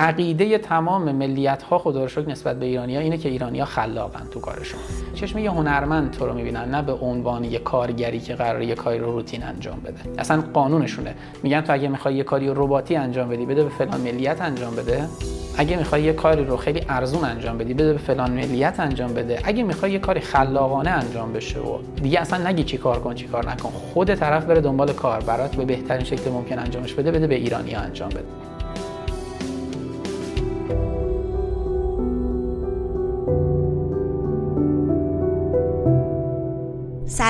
عقیده تمام ملیت ها خدا رو نسبت به ایرانی ها اینه که ایرانی ها خلاقن تو کارشون. چشم یه هنرمند تو رو می‌بینن نه به عنوان یه کارگری که قراره یه کاری رو روتین انجام بده. اصلا قانونشونه. میگن تو اگه می‌خوای یه کاری رو رباتی انجام بدی بده به فلان ملیت انجام بده. اگه می‌خوای یه کاری رو خیلی ارزون انجام بدی بده به فلان ملیت انجام بده. اگه می‌خوای یه کاری خلاقانه انجام بشه و دیگه اصلا نگی چی کار کن چی کار نکن. خود طرف بره دنبال کار برات به بهترین شکل ممکن انجامش بده بده به ایرانی انجام بده.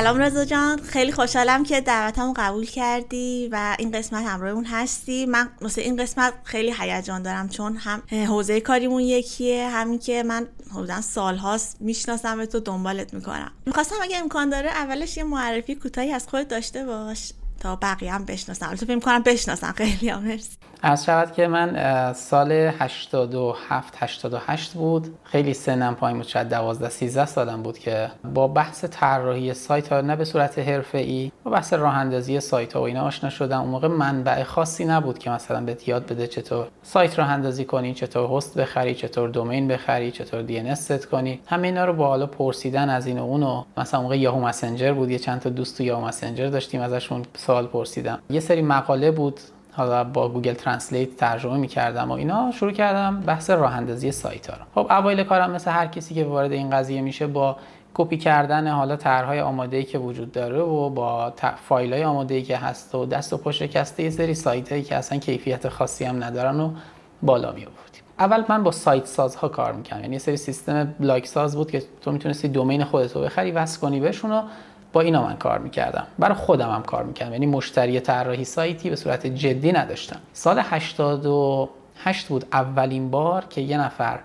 سلام رضا جان. خیلی خوشحالم که دعوتمو قبول کردی و این قسمت همراهمون هستی. من واسه این قسمت خیلی هیجان دارم چون هم حوزه کاریمون یکیه همین که من حدودا سالهاست می‌شناسم تو دنبالت می‌کنم. می‌خواستم اگه امکان داره اولش یه معرفی کوتاهی از خودت داشته باش تا بقیه هم بشناسم تو فکر کنم بشناسم خیلی هم مرسی. از شود که من سال 87 88 بود. خیلی سنم پایین بود شاید 12 13 سالم بود که با بحث طراحی سایت ها نه به صورت حرفه‌ای با بحث راه اندازی سایت ها و اینا آشنا شدم. اون موقع منبع خاصی نبود که مثلا بهت یاد بده چطور سایت راه اندازی کنی چطور هست بخری چطور دومین بخری چطور DNS set کنی. همه اینا رو با حالا پرسیدن از این و اونو مثلا موقع Yahoo Messenger بود یه چند تا دوست تو Yahoo Messenger داشتیم ازشون سوال پرسیدم. یه سری مقاله بود حالا با Google Translate ترجمه می‌کردم و اینا شروع کردم بحث راه اندازی سایت ها رو. خب اوایل کارم مثل هر کسی که وارد این قضیه میشه با کپی کردن حالا طرحهای آماده ای که وجود داره و با فایل های آماده ای که هست و دست و پا شکسته یه سری سایت هایی که اصلا کیفیت خاصی هم ندارن و بالا می آوردیم اول من با سایت سازها کار می‌کردم. یعنی یه سری سیستم بلاک ساز بود که تو می‌تونستی دومین خودت رو بخری وصل کنی بهشون با اینا من کار می‌کردم. برای خودم هم کار می‌کردم. یعنی مشتری طراحی سایتی به صورت جدی نداشتم. سال 88 بود اولین بار که یه نفر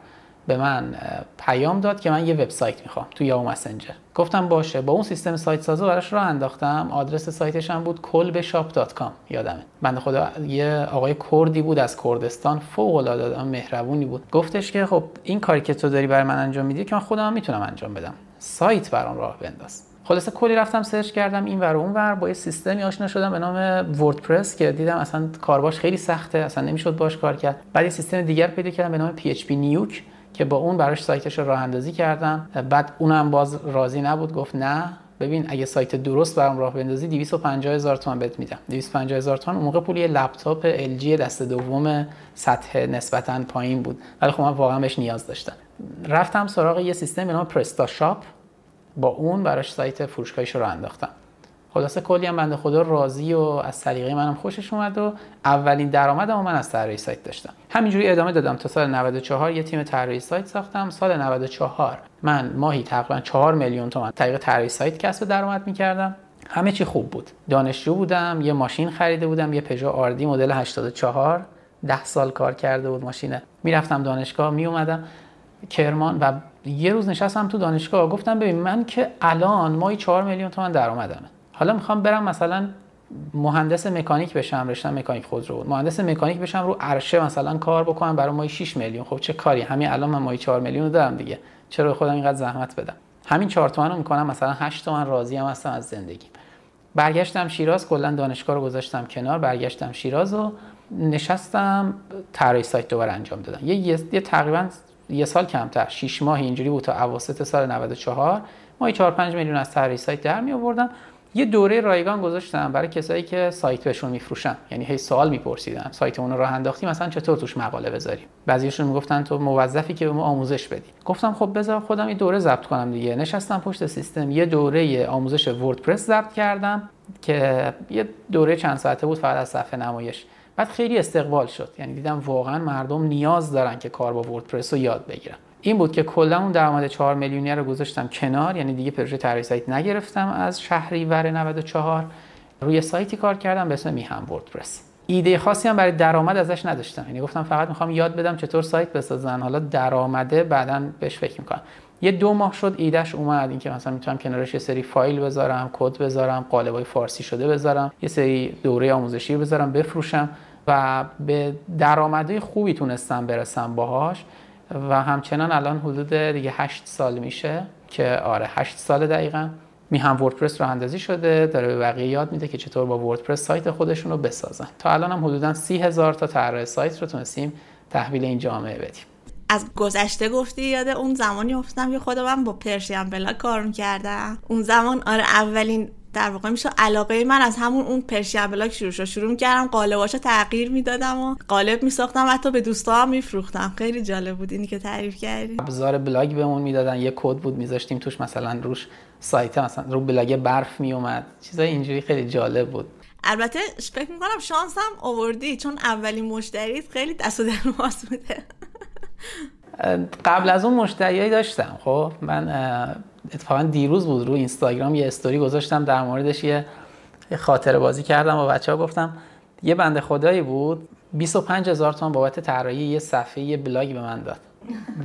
به من پیام داد که من یه وبسایت می‌خوام تو یاهو مسنجر. گفتم باشه. با اون سیستم سایت سازو براش راه انداختم. آدرس سایتش هم بود kolbeshop.com یادمه. بنده خدا یه آقای کردی بود از کردستان. فوق العاده مهربونی بود. گفتش که خب این کاری که تو داری برای من انجام میدی که من خودم می‌تونم انجام بدم. سایت برام راه بنداز. خلاصه کلی رفتم سرچ کردم این ور اون ور با یه سیستمی آشنا شدم به نام وردپرس که دیدم اصلا کارباش خیلی سخته اصلا نمی‌شد باش کار کرد. بعد یه سیستم دیگر پیدا کردم به نام PHP نیوک که با اون براش سایتش راه اندازی کردم. بعد اونم باز راضی نبود گفت نه ببین اگه سایت درست برام راه بندازی 250 هزار تومان بهت میدم. 250 هزار تومان اون موقع پول یه لپتاپ LG دست دوم سطح نسبتا پایین بود. ولی خب من واقعا بهش نیاز داشتم. رفتم سراغ یه سیستم به نام پرستا شاپ با اون براش سایت فروشگاهیش رو انداختم. خلاصه کلی هم بنده خدا راضی و از سلیقه منم خوشش اومد و اولین درآمدم من از طراحی سایت داشتم. همینجوری ادامه دادم تا سال 94 یه تیم طراحی سایت ساختم. سال 94 من ماهی تقریبا 4 میلیون تومان طریق طراحی سایت کسب درآمد می‌کردم. همه چی خوب بود. دانشجو بودم یه ماشین خریده بودم یه پژو آردی مدل 84 ده سال کار کرده بود ماشینه می‌رفتم دانشگاه میومدم کرمان و یه روز نشستم تو دانشگاه گفتم ببین من که الان ماهی 4 میلیون تومان درآمدمه حالا می‌خوام برم مثلا مهندس مکانیک بشم رشتم مکانیک خودرو بود مهندس مکانیک بشم رو عرشه مثلا کار بکنم برای ماهی 6 میلیون. خب چه کاری؟ همین الان من ماهی 4 میلیون رو دارم دیگه. چرا خودم اینقدر زحمت بدم؟ همین 4 تومن رو می‌کنم مثلا 8 تومن راضی هم هستم از زندگی برگشتم شیراز کلا دانشگاه رو گذاشتم کنار برگشتم شیراز و نشستم طراحی سایت دوباره انجام دادم. یه, یه تقریبا یه سال کمتر. 6 ماه اینجوری بود تا اواسط سال 94 ما 4 5 میلیون از سایت در می آوردم. یه دوره رایگان گذاشتم برای کسایی که سایت بهشون میفروشن یعنی هی سوال میپرسیدن سایت اون رو راه انداختی مثلا چطور توش مقاله بذاریم؟ بعضیشون می‌گفتن تو موظفی که به ما آموزش بدی. گفتم خب بذار خودم یه دوره ضبط کنم دیگه. نشستم پشت سیستم. یه دوره آموزش وردپرس ضبط کردم که یه دوره چند ساعته بود فقط از صفحه نمایش. بعد خیلی استقبال شد. یعنی دیدم واقعا مردم نیاز دارن که کار با وردپرس رو یاد بگیرن. این بود که کلا اون درآمد 4 میلیونی رو گذاشتم کنار. یعنی دیگه پروژه طراحی سایت نگرفتم از شهریور 94 روی سایتی کار کردم به اسم میهم وردپرس. ایده خاصی هم برای درآمد ازش نداشتم. یعنی گفتم فقط می‌خوام یاد بدم چطور سایت بسازن. حالا درآمده بعدا بهش فکر می‌کنم. یه دو ماه شد ایدهش اومد اینکه مثلا می‌تونم کنارش یه سری فایل بذارم کد بذارم قالبای فارسی شده بذارم یه سری دوره آموزشی بذارم بفروشم و به درآمدهای خوبی تونستم برسم باهاش. و همچنان الان حدود دیگه 8 سال میشه که آره 8 سال دقیقا. می هم وردپرس رو اندازی شده داره به بقیه یاد میده که چطور با وردپرس سایت خودشون رو بسازن. تا الان هم حدودا سی هزار تا طراح سایت رو تونستیم تحویل این جامعه بدیم. از گذشته گفتی یاد اون زمانی افتادم که خودم با پرشین بلاک کار می‌کردم. اون زمان آره اولین در واقع میشه علاقه من از همون اون پرشین بلاک شروع شد. شروع می‌کردم قالباشو تغییر می‌دادم و قالب میساختم حتی به دوستام میفروختم. خیلی جالب بود اینی که تعریف کردی. ابزار بلاگ بهمون می‌دادن. یه کد بود میذاشتیم توش مثلا روش سایت مثلا رو بلاگ برف میومد چیزای اینجوری خیلی جالب بود. البته فکر می‌کنم شانس هم آوردی چون اولین مشتریت خیلی دست و بوده. قبل از اون مشتریایی داشتم. خب من اتفاقا دیروز بود رو اینستاگرام یه استوری گذاشتم در موردش یه خاطره بازی کردم و بچه ها گفتم یه بنده خدایی بود 25 هزار تومان بابت طراحی یه صفحه یه بلاگ به من داد.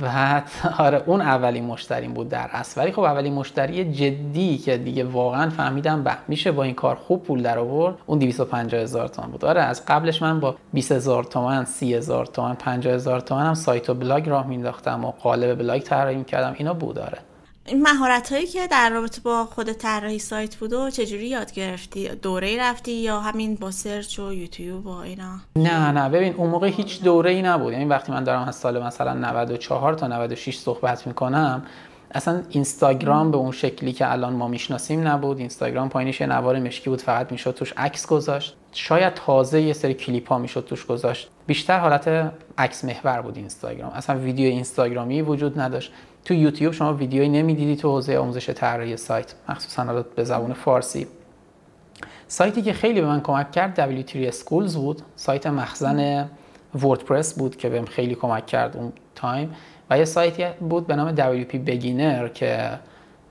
و آره اون اولین مشتریم بود در اصل. ولی خب اولین مشتری جدی که دیگه واقعا فهمیدم به میشه با این کار خوب پول در آورد اون 250 هزار تومان بود. آره از قبلش من با 20 هزار تومان 30 هزار تومان 50 هزار تومان هم سایت و بلاگ راه مینداختم و قالب بلاگ طراحی می‌کردم. اینا بود آره. این مهارت هایی که در رابطه با خود طراحی سایت بود و چجوری یاد گرفتی؟ دوره رفتی یا همین با search و یوتیوب و اینا؟ نه نه. ببین اون موقع هیچ دوره ای نبود. یعنی وقتی من دارم از سال مثلا 94 تا 96 صحبت می‌کنم اصلا اینستاگرام به اون شکلی که الان ما می‌شناسیم نبود. اینستاگرام پایینش یه نوار مشکی بود فقط می‌شد توش عکس گذاشت. شاید تازه یه سری کلیپ ها می‌شد توش گذاشت. بیشتر حالت عکس محور بود اینستاگرام. اصلا ویدیو اینستاگرامی وجود نداشت. تو یوتیوب شما ویدیویی نمی‌دیدی تو حوزه آموزش طراحی سایت مخصوصا به زبان فارسی. سایتی که خیلی به من کمک کرد W3 Schools بود. سایت مخزن وردپرس بود که بهم خیلی کمک کرد اون تایم. و یه سایتی بود به نام WP Beginner که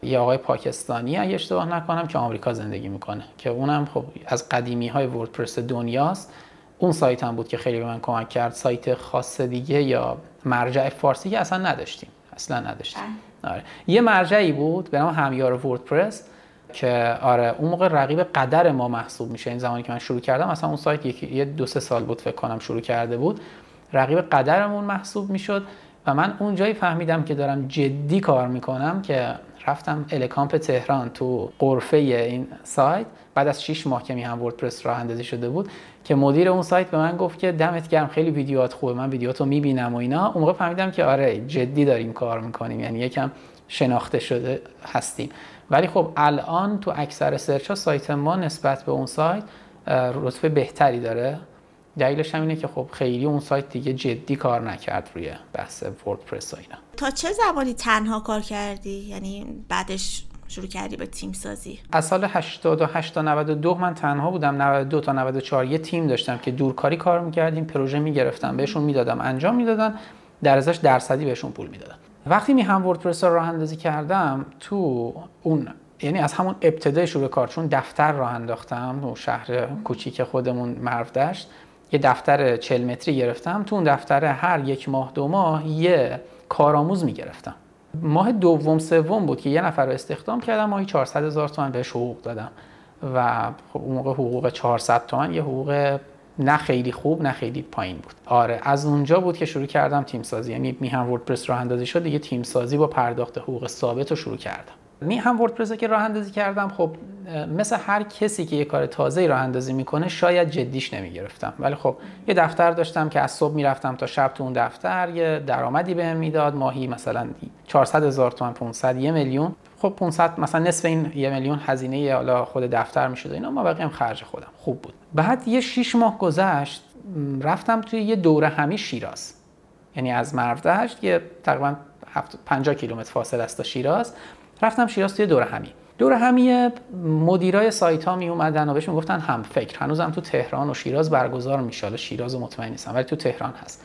یه آقای پاکستانی اگه اشتباه نکنم که آمریکا زندگی می‌کنه. که اونم خب از قدیمی های وردپرس دنیاست. اون سایت هم بود که خیلی به من کمک کرد. سایت خاص دیگه یا مرجع فارسی که اصلا نداشتیم. اصلا نداشتیم بله. آره. یه مرجعی بود به نام همیار وردپرس که آره اون موقع رقیب قدر ما محسوب میشه این زمانی که من شروع کردم اصلا اون سایت یکی یه دو سه سال بود فکر کنم شروع کرده بود رقیب قدرمون محسوب می‌شد و من اون جایی فهمیدم که دارم جدی کار می‌کنم که رفتم الکامپ تهران تو قرفه این سایت. بعد از 6 ماه که می هم وردپرس راه اندازی شده بود که مدیر اون سایت به من گفت که دمت گرم خیلی ویدیوهات خوبه من ویدیوهاتو می‌بینم و اینا. اون موقع فهمیدم که آره جدی داریم کار می‌کنیم یعنی یکم شناخته شده هستیم. ولی خب الان تو اکثر سرچ ها سایت ما نسبت به اون سایت رتبه بهتری داره. دلیلش هم اینه که خب خیلی اون سایت دیگه جدی کار نکرد روی بحث وردپرس و اینا. تا چه زمانی تنها کار کردی؟ یعنی بعدش شروع کردی به تیم سازی؟ از سال 88 تا 92 من تنها بودم. 92 تا 94 یه تیم داشتم که دورکاری کار می‌کردیم پروژه می‌گرفتم بهشون می‌دادم انجام می‌دادن در ازاش درصدی بهشون پول می‌دادم وقتی می هم وردپرس رو راه اندازی کردم تو اون یعنی از همون ابتدای شروع کار چون دفتر راه انداختم و شهر کوچیک خودمون مرو داشت یه دفتر 40 متری گرفتم. تو اون دفتر هر یک ماه دو ماه یه کارآموز می‌گرفتم. ماه دوم سوم بود که یه نفر رو استخدام کردم. ماهی 400 هزار تومن بهش حقوق دادم. و خب اون موقع حقوق 400 تومن یه حقوق نه خیلی خوب نه خیلی پایین بود. آره از اونجا بود که شروع کردم تیم سازی یعنی میهم وردپرس راه اندازی شد دیگه تیم سازی با پرداخت حقوق ثابت رو شروع کردم. می هم وردپرس که راه اندازی کردم. خب مثل هر کسی که یه کار تازه راه اندازی می‌کنه شاید جدیش نمی‌گرفتم. ولی خب یه دفتر داشتم که از صبح می‌رفتم تا شب تو اون دفتر یه درآمدی بهم می‌داد. ماهی مثلا 400 هزار تومان 500 یه میلیون. خب 500 مثلا نصف این یه میلیون هزینه حالا خود دفتر می‌شد اینا. ما بقیه هم خرج خودم. خوب بود. بعد یه 6 ماه گذشت رفتم توی یه دوره همی شیراز. یعنی از مرودشت یه تقریبا 50 کیلومتر فاصله است تا شیراز. رفتم شیراز توی دوره همی. دوره همی مدیرای سایت ها می اومدن و بهش می‌گفتن هم فکر. هنوزم تو تهران و شیراز برگزار میشه. شیراز مطمئن نیستم ولی تو تهران هست.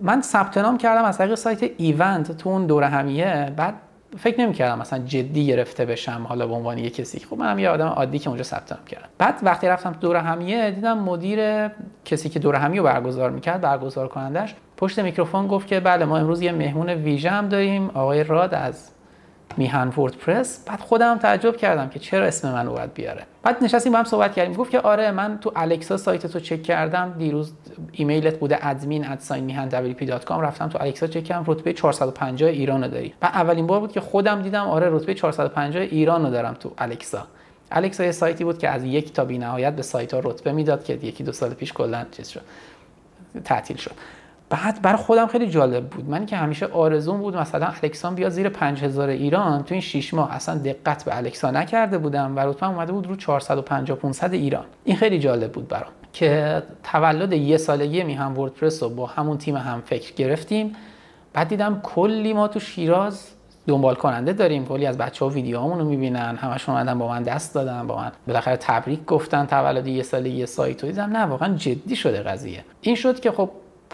من ثبت نام کردم از طریق سایت ایونت تو اون دوره همیه. بعد فکر نمی‌کردم مثلا جدی گرفته بشم حالا به عنوان یه کسی. خب منم یه آدم عادی که اونجا ثبت نام کردم. بعد وقتی رفتم تو دوره همیه دیدم مدیر کسی که دوره همیو برگزار می‌کرد برگزار کنندش پشت میکروفون گفت که بله ما امروز یه مهمون ویژه هم داریم. آقای راد از میهن وردپرس. بعد خودم تعجب کردم که چرا اسم منو باید بیاره. بعد نشستیم با هم صحبت کردیم. گفت که آره من تو الکسا سایت تو چک کردم. دیروز ایمیلت بوده ادمین @mihan.wp.com رفتم تو الکسا چک کردم. رتبه 450 ایران رو داری. و اولین بار بود که خودم دیدم آره رتبه 450 ایران رو دارم تو الکسا. الکسا یه سایتی بود که از یک تا بی‌نهایت به سایت ها رتبه می‌داد که یکی دو سال پیش کلا چیز شد تعطیل شد. بعد برای خودم خیلی جالب بود. من که همیشه آرزون بود مثلا الکسان بیا زیر 5000 ایران. تو این 6 ماه اصلا دقت به الکسا نکرده بودم و رتبه اومده بود رو 450 500 ایران. این خیلی جالب بود برام که تولد یه سالگی میهم وردپرس رو با همون تیم هم فکر گرفتیم. بعد دیدم کلی ما تو شیراز دنبال کننده داریم. کلی از بچه ها ویدیوهامون رو می‌بینن. همشون اومدن با من دست دادن با من بالاخره تبریک گفتن تولد یه سالگی سایت و دیدم نه واقعا جدی شده قضیه. این شد که خب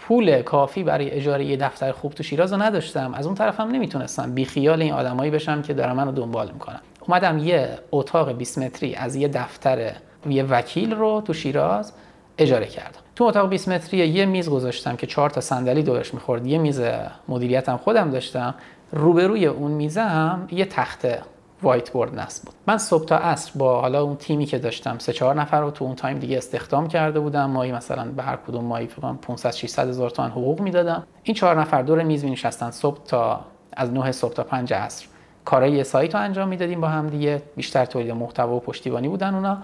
پول کافی برای اجاره یه دفتر خوب تو شیراز رو نداشتم. از اون طرفم نمی‌تونستم. بی خیال این آدمایی بشم که دارن منو دنبال می‌کنن. اومدم یه اتاق 20 متری از یه دفتر یه وکیل رو تو شیراز اجاره کردم. تو اتاق 20 متری یه میز گذاشتم که چهار تا صندلی دورش می‌خورد. یه میز مدیریتم خودم داشتم. روبروی اون میزه هم یه تخته وایت بورد نصب بود. من صبح تا عصر با حالا اون تیمی که داشتم سه چهار نفر رو تو اون تایم دیگه استخدام کرده بودم. ماهی مثلا به هر کدوم ماهی فکر 500 600 هزار تومان حقوق می‌دادم. این چهار نفر دور میز می صبح تا از 9 صبح تا 5 عصر. کارای سایت رو انجام می‌دادیم با هم دیگه. بیشتر تولید محتوا و پشتیبانی بودن اونا.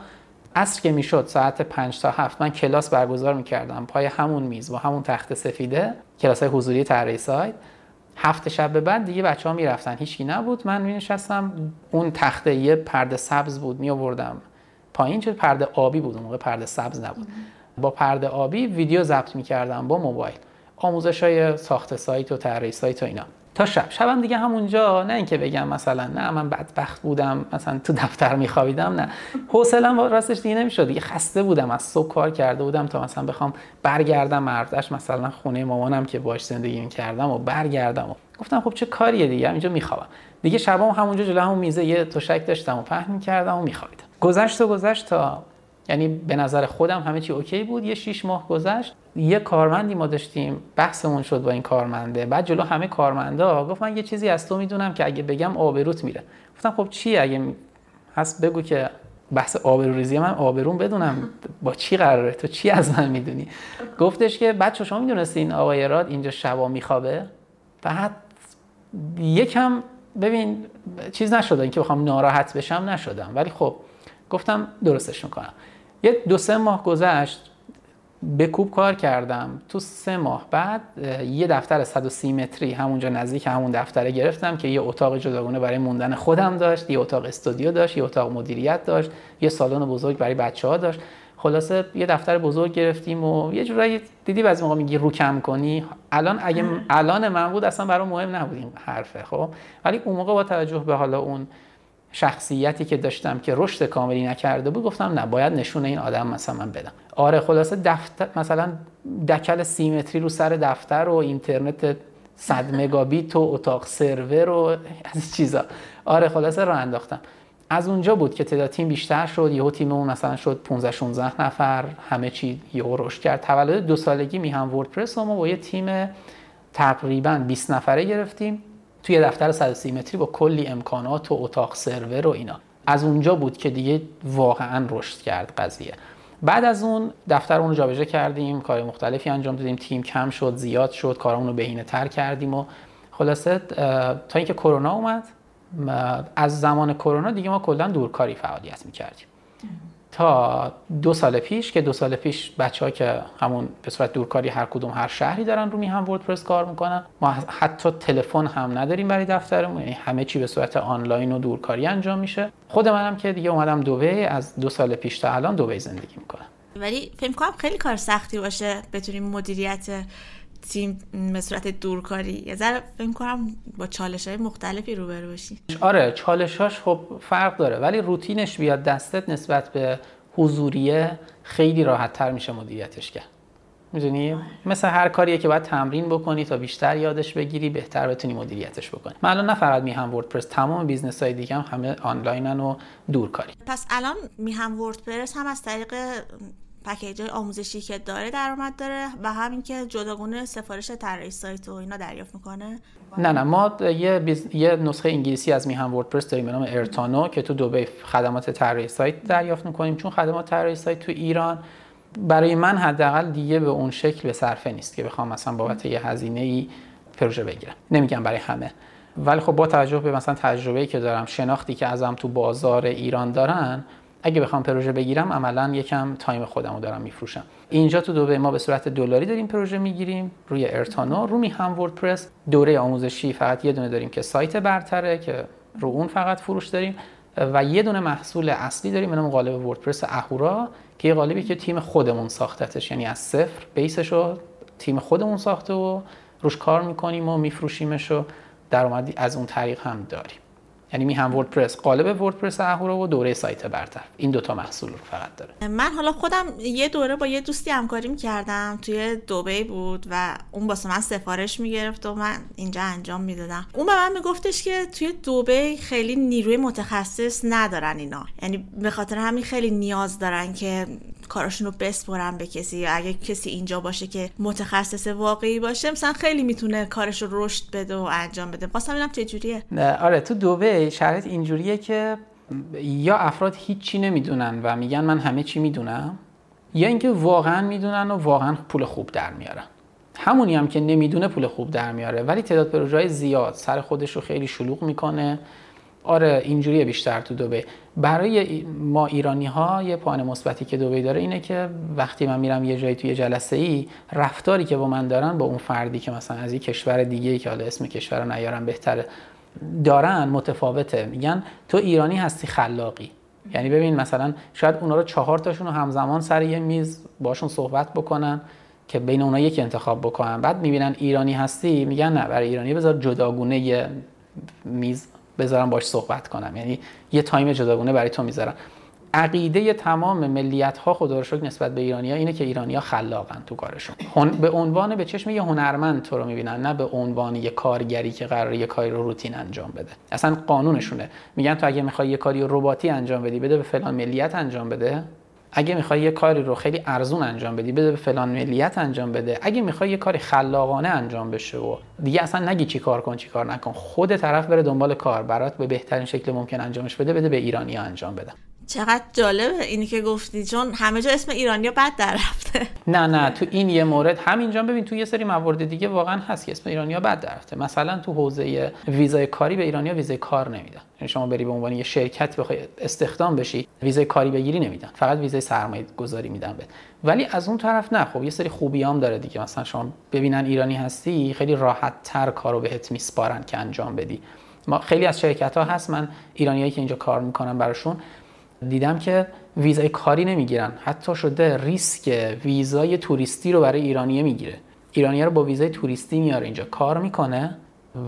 عصر که می‌شد ساعت 5 تا 7 من کلاس برگزار می‌کردم. پای همون میز با همون تخت سفیده کلاس های حضوری طراحی سایت. هفت شب به بعد دیگه بچه ها می‌رفتن. هیچکی نبود. من می نشستم اون تخته یه پرده سبز بود می آوردم پایین. چه پرده آبی بود اون موقع پرده سبز نبود. با پرده آبی ویدیو ضبط می کردم با موبایل. آموزش های ساخت سایت و طراحی سایت و اینا. تا شب. شبم دیگه همونجا نه اینکه بگم مثلا نه من بدبخت بودم مثلا تو دفتر میخوابیدم نه. حوصله‌ام راستش دیگه نمی‌شد. دیگه خسته بودم از صبح کار کرده بودم تا مثلا بخوام برگردم مردش مثلا خونه مامانم که باش زندگی می‌کردم و برگردم و گفتم خب چه کاریه دیگه؟ اینجا میخوابم. دیگه شبام همونجا جلو همون میزه یه تشک داشتم و پهن می‌کردم و میخوابیدم. گذشت و گذشت تا یعنی به نظر خودم همه چی اوکی بود. یه شیش ماه گذشت. یه کارمندی ما داشتیم. بحثمون شد با این کارمنده. بعد جلو همه کارمندا گفت من یه چیزی از تو می‌دونم که اگه بگم آبروت میره. گفتم خب چی اگه هست بگو که بحث آبروریزی من آبرون بدونم. با چی قراره؟ تو چی از من می‌دونی؟ گفتش که بچه شما می‌دونستین آقای راد اینجا شبا میخوابه؟ بعد یکم ببین چیز نشده اینکه بخوام ناراحت بشم نشدم. ولی خب گفتم درستش می‌کنم. یه دو سه ماه گذشت به کوب کار کردم. تو سه ماه بعد یه دفتر 130 متری همونجا نزدیک همون دفتره گرفتم که یه اتاق جداگونه برای موندن خودم داشت یه اتاق استودیو داشت یه اتاق مدیریت داشت یه سالن بزرگ برای بچه ها داشت. خلاصه یه دفتر بزرگ گرفتیم و یه جورایی دیدی بعضی موقع میگی رو کم کنی. الان اگه الان من بود اصلا برام مهم نبود این حرفه خب؟ ولی اون موقع با توجه به حالا اون شخصیتی که داشتم که رشد کاملی نکرده بود گفتم نه باید نشون این آدم مثلا من بدم. آره خلاصه دفتر مثلا دکل سیمتری رو سر دفتر و اینترنت 100 مگابیت و اتاق سرور و از چیزا. آره خلاصه رو انداختم. از اونجا بود که تعداد تیم بیشتر شد یهو تیممون مثلا شد 15 16 نفر همه چی یهو رشد کرد. تولد دو سالگی می هم وردپرس ما با یه تیم تقریبا 20 نفره گرفتیم. توی دفتر 130 متری با کلی امکانات و اتاق سرور و اینا. از اونجا بود که دیگه واقعا رشد کرد قضیه. بعد از اون دفتر اون رو جابجا کردیم کار مختلفی انجام دادیم تیم کم شد زیاد شد کارمون رو بهینه تر کردیم و خلاصه تا اینکه کرونا اومد از زمان کرونا دیگه ما کلا دورکاری فعالیت می‌کردیم. تا دو سال پیش که دو سال پیش بچه ها که همون به صورت دورکاری هر کدوم هر شهری دارن رو میهن وردپرس کار می‌کنن ما حتی تلفن هم نداریم برای دفترمون یعنی همه چی به صورت آنلاین و دورکاری انجام میشه. خود منم که دیگه اومدم دوبه از دو سال پیش تا الان دوبه زندگی می‌کنم. ولی فکر کنم خیلی کار سختی باشه بتونیم مدیریت تیم به صورت دورکاری. یه ذره فکر کنم با چالش های مختلفی روبرو باشی آره چالشاش خب فرق داره ولی روتینش بیاد دستت نسبت به حضوریه خیلی راحت تر میشه مدیریتش کرد. می‌دونی؟ مثل هر کاریه که باید تمرین بکنی تا بیشتر یادش بگیری بهتر بتونی مدیریتش بکنی. من الان نه فقط میهن وردپرس تمام business های دیگه هم همه آنلاینن و دورکاری. پس الان میهن وردپرس هم از طریق پکیج آموزشی که داره درآمد داره و همین که جداگونه سفارش طراحی سایت و اینا دریافت می‌کنه. نه نه ما یه, یه نسخه انگلیسی از میهم وردپرس داریم به نام ارتانو که تو دبی خدمات طراحی سایت دریافت می‌کنیم. چون خدمات طراحی سایت تو ایران برای من حداقل دیگه به اون شکل به صرفه نیست که بخوام مثلا بابت یه هزینه ای پروژه بگیرم. نمیگم برای همه. ولی خب با توجه به مثلا تجربه‌ای که دارم شناختی که ازم تو بازار ایران دارن اگه بخوام پروژه بگیرم عملا یکم تایم خودم رو دارم میفروشم. اینجا تو دوبه ما به صورت دلاری داریم پروژه می‌گیریم روی ارتانو رو می هم وردپرس. دوره آموزشی فقط یه دونه داریم که سایت برتره که رو اون فقط فروش داریم و یه دونه محصول اصلی داریم نام قالب وردپرس اهورا که یه قالبی که تیم خودمون ساختتش. یعنی از صفر بیسش رو تیم خودمون ساخته و روش کار می‌کنیم و میفروشیمش و درآمدی از اون طریق هم داریم. یعنی می هم وردپرس قالب وردپرس اهورا و دوره سایت برتر. این دوتا محصول رو فقط داره. من حالا خودم یه دوره با یه دوستی همکاری کردم توی دوبی بود و اون واسه من سفارش می‌گرفت و من اینجا انجام می‌دادم. اون به من میگفتش که توی دوبی خیلی نیروی متخصص ندارن اینا. یعنی به خاطر همین خیلی نیاز دارن که کاراشون رو بسپرن به کسی یا اگه کسی اینجا باشه که متخصص واقعی باشه مثلا خیلی می‌تونه کارش رو رشد بده و انجام بده. خواستم ببینم چه جوریه آره تو دوبه شرایط اینجوریه که یا افراد هیچی نمی‌دونن و میگن من همه چی می‌دونم یا اینکه واقعا می‌دونن و واقعا پول خوب در میارن. همونی هم که نمی‌دونه پول خوب در میاره ولی تعداد پروژه زیاد سر خودش رو خیلی شلوغ می‌کنه. آره اینجوریه بیشتر تو دوبه. برای ما ایرانی ها یه پوان مثبتی که دوبه داره اینه که وقتی من میرم یه جایی توی جلسه ای رفتاری که با من دارن با اون فردی که مثلا از یه کشور دیگه ای که حالا اسم کشور رو نیارم بهتره دارن متفاوته. میگن تو ایرانی هستی خلاقی. یعنی ببین مثلا شاید اونا رو چهار تاشون رو همزمان سر یه میز باشون صحبت بکنن که بین اونا یک انتخاب بکنن. بعد می‌بینن ایرانی هستی میگن نه برای ایرانی بذار جداگونه میز بذارم باش صحبت کنم. یعنی یه تایم جداگونه برای تو می‌ذارم. عقیده تمام ملیت ها خدا رو نسبت به ایرانیا اینه که ایرانیا خلاقن تو کارشون به عنوان به چشم یه هنرمند تو رو می‌بینن نه به عنوان یه کارگری که قراره یه کاری رو روتین انجام بده. اصلا قانونشونه. میگن تو اگه می‌خوای یه کاری رباتی انجام بدی بده به فلان ملیت انجام بده. اگه می‌خوای یه کاری رو خیلی ارزون انجام بدی بده به فلان ملیت انجام بده. اگه می‌خوای یه کاری خلاقانه انجام بشه و دیگه اصلا نگی چی کار کن چی کار نکن خود طرف بره دنبال کار. برات به بهترین شکل ممکن انجامش بده بده به ایرانی انجام بده. چقدر جالبه اینی که گفتی چون همه جا اسم ایرانیا بد در رفته. نه نه تو این یه مورد همینجا ببین تو یه سری موارد دیگه واقعا هست که اسم ایرانیا بد در رفته. مثلا تو حوزه ویزای کاری به ایرانیا ویزای کار نمیدن. یعنی شما بری به عنوان یه شرکت بخوای استخدام بشی ویزای کاری بگیری نمیدن. فقط ویزای سرمایه گذاری میدن بهت. ولی از اون طرف نه خب یه سری خوبی هم داره دیگه. مثلا شما ببینن ایرانی هستی خیلی راحت تر کارو بهت میسپارن که انجام بدی. ما خیلی از شرکت ها هست من ایرانیایی که اینجا کار می‌کنم براشون دیدم که ویزای کاری نمی‌گیرن. حتی شده ریسک ویزای توریستی رو برای ایرانیه می‌گیره. ایرانیه رو با ویزای توریستی میاره اینجا. کار می‌کنه.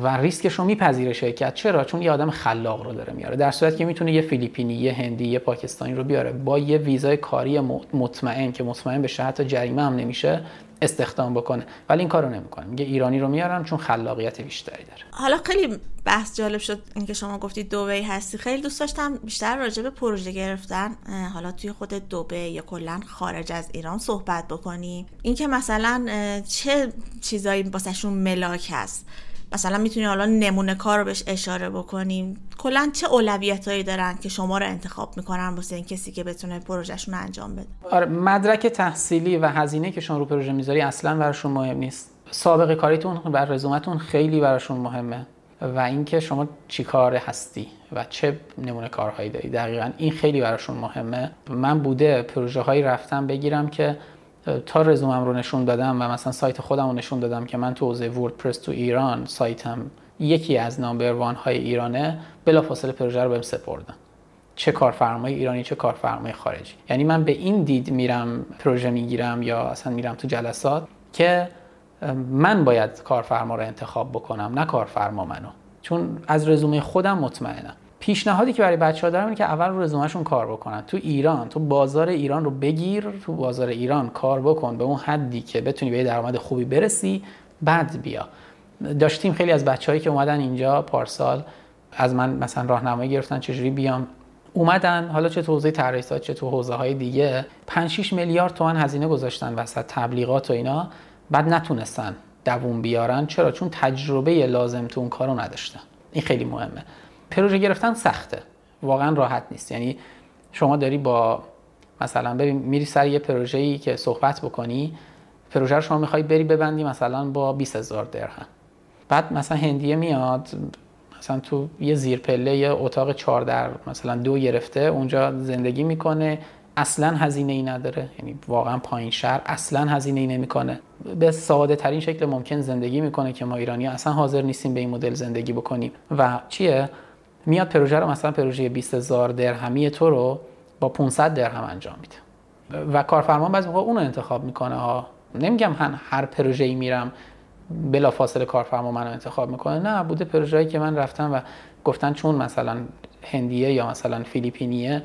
و ریسکش رو میپذیره شرکت. چرا؟ چون یه آدم خلاق رو داره میاره. در صورت که می‌تونه یه فیلیپینی یه هندی یه پاکستانی رو بیاره. با یه ویزای کاری مطمئن که مطمئن بشه حتی جریمه هم نمیشه استخدام بکنه. ولی این کارو نمی‌کنه. میگه ایرانی رو میارم چون خلاقیت بیشتری داره. حالا خیلی بحث جالب شد اینکه شما گفتید دوبی هستی. خیلی دوست داشتم بیشتر راجع به پروژه گرفتن حالا توی خود دوبه یا کلا خارج از ایران صحبت بکنیم. اینکه مثلا چه چیزایی واسهشون ملاک هست؟ مثلا می‌تونی حالا نمونه کار رو بهش اشاره بکنیم. کلا چه اولویتایی دارن که شما رو انتخاب می‌کنن واسه این کسی که بتونه پروژهشون رو انجام بده؟ آره مدرک تحصیلی و هزینه که شما رو پروژه می‌ذاری اصلا براشون مهم نیست. سابقه کاریتون بر رزومتون خیلی براشون مهمه و اینکه شما چی کار هستی و چه نمونه کارهایی داری. دقیقا این خیلی براشون مهمه. من بوده پروژه هایی رفتم بگیرم که تا رزومم رو نشون دادم و مثلا سایت خودم رو نشون دادم که من تو حوزه وردپرس تو ایران سایتم یکی از نامبر وان های ایرانه بلافاصله پروژه رو بهم سپردم چه کارفرمای ایرانی چه کارفرمای خارجی. یعنی من به این دید میرم پروژه می‌گیرم یا اصلا میرم تو جلسات که من باید کارفرما رو انتخاب بکنم نه کارفرما منو. چون از رزومه خودم مطمئنم. پیشنهادی که برای بچه ها دارم اینه که اول رو رزومهشون کار بکنن. تو ایران تو بازار ایران رو بگیر تو بازار ایران کار بکن به اون حدی که بتونی به درآمد خوبی برسی بعد بیا. داشتیم خیلی از بچههایی که اومدن اینجا پارسال از من مثلا راهنمایی گرفتن چجوری بیام؟ اومدن. حالا چه تو حوزه طراحی چه تو حوزه های دیگه. 5 6 میلیارد تومان هزینه گذاشتن وسط تبلیغات و اینا. بعد نتونستن دووم بیارن. چرا؟ چون تجربه لازم تو اون کارو نداشتن. این خیلی مهمه. پروژه گرفتن سخته. واقعا راحت نیست. یعنی شما داری با مثلا ببین میری سر یه پروژه‌ای که صحبت بکنی پروژه رو شما می‌خوای بری ببندی مثلا با 20000 درهم. بعد مثلا هندیه میاد مثلا تو یه زیر پله یه اتاق چهار در مثلا دو گرفته اونجا زندگی می‌کنه. اصلا هزینه ای نداره. یعنی واقعا پایین شهر اصلا هزینه ای نمی‌کنه. به ساده ترین شکل ممکن زندگی می‌کنه که ما ایرانی اصلا حاضر نیستیم به این مدل زندگی بکنیم. و چیه؟ میاد پروژه رو مثلا پروژه 20000 درهمی تو رو با 500 درهم انجام میده. و کارفرما بعضی موقع اون رو انتخاب می‌کنه ها. نمیگم هر هر پروژه ای میرم بلا فاصله کارفرما منو انتخاب می‌کنه. نه بوده پروژه‌ای که من رفتم و گفتن چون مثلا هندیه یا مثلا فیلیپینیه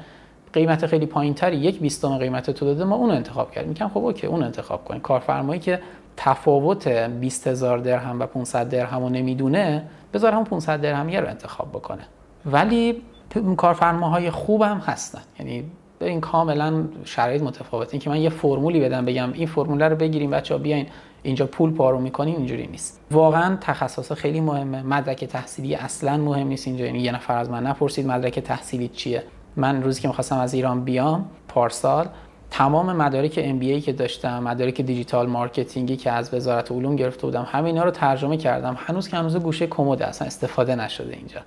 قیمت خیلی پایینتری یک بیستم قیمت تو داده ما اون انتخاب کردیم. میگم خب اوکی اون انتخاب کنیم کارفرمایی که تفاوت 20000 درهم و 500 درهم رو نمی‌دونه بذار هم 500 درهمیه رو انتخاب بکنه. ولی کارفرماهای خوب هم هستن. یعنی این کاملا شرایط متفاوته. این که من یه فرمولی بدم بگم این فرمول رو بگیریم بچه‌ها بیاین اینجا پول پارو می‌کنیم اینجوری نیست. واقعا تخصص خیلی مهمه. مدرک تحصیلی اصلا مهم نیست اینجا. یعنی یه نفر از من نپرسید مدرک تحصیلی چیه. من روزی که می‌خواستم از ایران بیام پارسال تمام مدارک MBA که داشتم مدارک digital marketing ی که از وزارت علوم گرفته بودم همینا رو ترجمه کردم. هنوز که هنوز گوشه کمد اصلا استفاده نشده اینجا.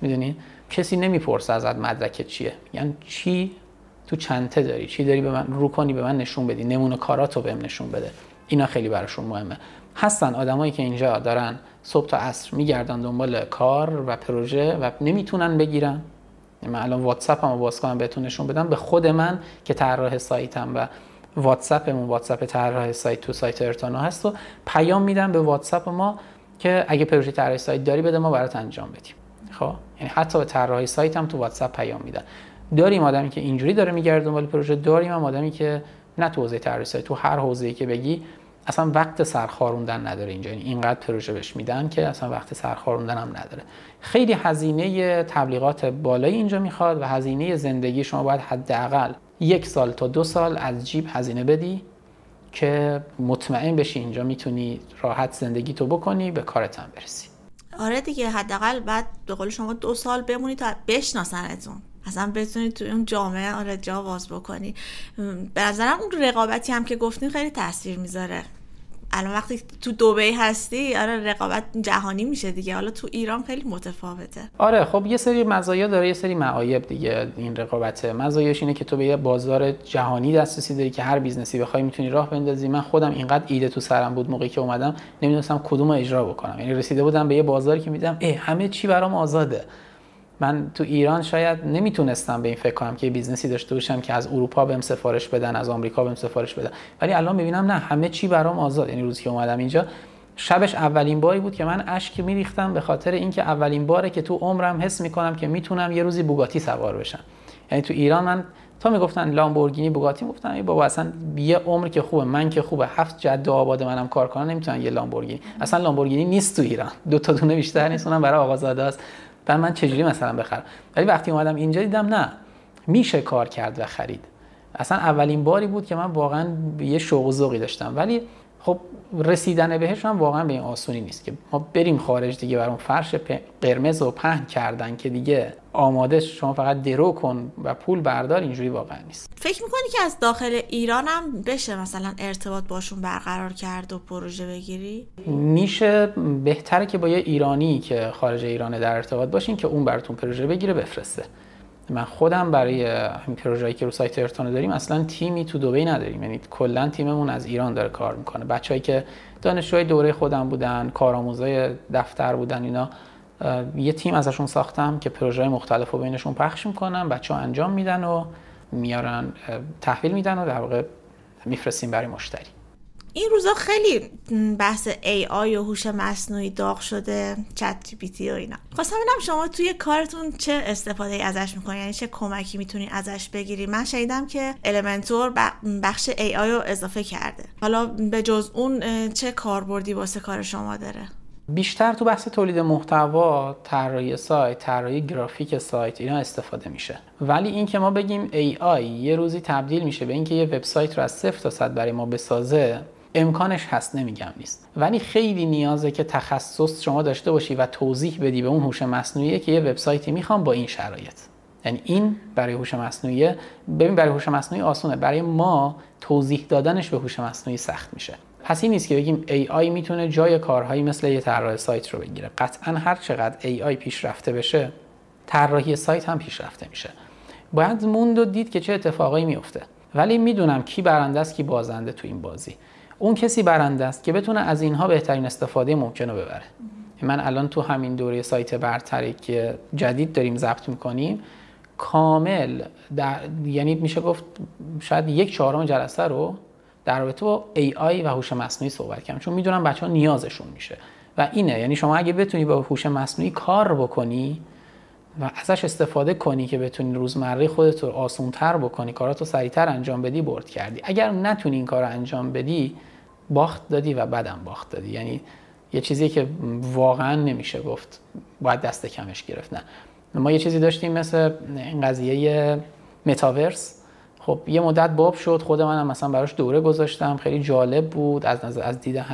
می‌دونی؟ کسی نمی‌پرسه ازت مدرک چیه. یعنی چی تو چنته داری؟ چی داری به من رو کنی به من نشون بدی؟ نمونه کاراتو بهم نشون بده. اینا خیلی براشون مهمه. هستن آدمایی که اینجا دارن صبح تا عصر میگردن دنبال کار و پروژه و نمی‌تونن بگیرن. من الان واتساپ هم باز کنم بهتون نشون بدم. به خود من که طراح سایتم و واتساپمون واتساپ طراح سایت تو سایت ارتانا هست و پیام میدم به واتساپ ما که اگه پروژه طراحی سایت داری بده ما برات انجام بدیم. خب؟ یعنی حتی به طراحی سایت هم تو واتساپ پیام میدن. داریم آدمی که اینجوری داره میگرده دنبال پروژه داریم هم آدمی که نه تو حوزه طراحی سایت تو هر حوزه‌ای که بگی اصلا وقت سرخاروندن نداره اینجا. یعنی اینقدر پروژه بهش میدن که اصلا وقت سرخاروندن هم نداره. خیلی هزینه تبلیغات بالایی اینجا می‌خواد و هزینه زندگی شما باید حداقل یک سال تا دو سال از جیب هزینه بدی که مطمئن بشی اینجا می‌تونی راحت زندگی تو بکنی به کارت هم برسی. آره دیگه حداقل بعد به قول شما دو سال بمونی تا بشناسنتون. اصلا بتونی تو اون جامعه آره جا باز بکنی. به نظرم اون رقابتی هم که گفتین خیلی تاثیر می‌ذاره. الان وقتی تو دوبی هستی آره رقابت جهانی میشه دیگه. حالا تو ایران خیلی متفاوته. آره خب یه سری مزایا داره یه سری معایب دیگه این رقابته. مزایاش اینه که تو به یه بازار جهانی دسترسی داری که هر business ی بخوای می‌تونی راه بندازی. من خودم اینقدر ایده تو سرم بود موقعی که اومدم نمی‌دونستم کدوم اجرا بکنم. یعنی رسیده بودم به یه بازاری که می‌دیدم همه چی برام آزاده. من تو ایران شاید نمی‌تونستم به این فکر کنم که business ی داشته باشم که از اروپا بهم سفارش بدن از آمریکا بهم سفارش بدن. ولی الان می‌بینم نه همه چی برام آزاد. یعنی روزی که اومدم اینجا شبش اولین باری بود که من اشک میریختم به خاطر اینکه اولین باره که تو عمرم حس می‌کنم که می‌تونم یه روزی بوگاتی سوار بشم. یعنی تو ایران من تا می‌گفتن لامبورگینی بوگاتی گفتم ای بابا اصلا یه عمر که خوبه من که خوبه هفت جد آباد منم کار کنم نمی‌تونن یه لامبورگینی. اصلا لامبورگینی نیست تو ایران. دو تا دونه بیشتر نیست اونم برای آقازاده است. بعد من چجوری مثلا بخرم؟ ولی وقتی اومدم اینجا دیدم نه. میشه کار کرد و خرید. اصلا اولین باری بود که من واقعا یه شوق و ذوقی داشتم. ولی خب رسیدن بهش هم واقعا به این آسونی نیست که ما بریم خارج دیگه بر اون فرش قرمز و پهن کردن که دیگه آماده شما فقط درو کن و پول بردار اینجوری واقعا نیست. فکر می‌کنی که از داخل ایران هم بشه مثلا ارتباط باشون برقرار کرد و پروژه بگیری؟ میشه بهتره که با یه ایرانی که خارج ایرانه در ارتباط باشین که اون براتون پروژه بگیره بفرسته. من خودم برای این پروژه‌ای که رو سایت ارتانو داریم اصلا تیمی تو دبی نداریم. یعنی کلا تیممون از ایران داره کار می‌کنه. بچه‌ای که دانشجوی دوره خودم بودن کارآموزای دفتر بودن اینا یه تیم ازشون ساختم که پروژه مختلف رو بینشون پخش می‌کنن بچه ها انجام میدن و میارن تحویل میدن و در واقع میفرستیم برای مشتری. این روزا خیلی بحث AI و هوش مصنوعی داغ شده ChatGPT و اینا. خواستم ببینم شما توی کارتون چه استفاده ازش می‌کنید یعنی چه کمکی می‌تونید ازش بگیری؟ من شنیدم که المنتور بخش AI رو اضافه کرده. حالا به جز اون چه کاربردی واسه کار شما داره؟ بیشتر تو بحث تولید محتوا طراحی سایت طراحی گرافیک سایت اینا استفاده میشه. ولی این که ما بگیم AI یه روزی تبدیل میشه به اینکه یه وبسایت رو از صفر تا صد برای ما بسازه امکانش هست نمیگم نیست. ولی خیلی نیازه که تخصص شما داشته باشی و توضیح بدی به اون هوش مصنوعی که یه وبسایتی می‌خوام با این شرایط. یعنی این برای هوش مصنوعی ببین برای هوش مصنوعی آسونه. برای ما توضیح دادنش به هوش مصنوعی سخت میشه. پس این نیست که بگیم AI می‌تونه جای کارهایی مثل یه طراح سایت رو بگیره. قطعا هر چقدر AI پیشرفته بشه طراحی سایت هم پیشرفته میشه. باید موند و دید که چه اتفاقایی میفته. ولی می‌دونم کی برنده است کی بازنده تو این بازی. اون کسی برنده است که بتونه از اینها بهترین استفاده ممکن رو ببره. من الان تو همین دوره سایت برتری که جدید داریم ضبط می‌کنیم کامل در... یعنی میشه گفت شاید یک چهارم جلسه رو در رابطه با AI و هوش مصنوعی صحبت کردم چون می‌دونم بچه ها نیازشون میشه. و اینه یعنی شما اگه بتونی با هوش مصنوعی کار بکنی و ازش استفاده کنی که بتونی روزمره خودت رو آسونتر بکنی کاراتو سریعتر انجام بدی برد کردی. اگر نتونی این کار رو انجام بدی باخت دادی و بدم باخت دادی. یعنی یه چیزی که واقعا نمیشه گفت باید دست کمش گرفت. نه. ما یه چیزی داشتیم مثل این قضیه متاورس خب یه مدت باب شد خود منم مثلا براش دوره گذاشتم. خیلی جالب بود. از نظر از دید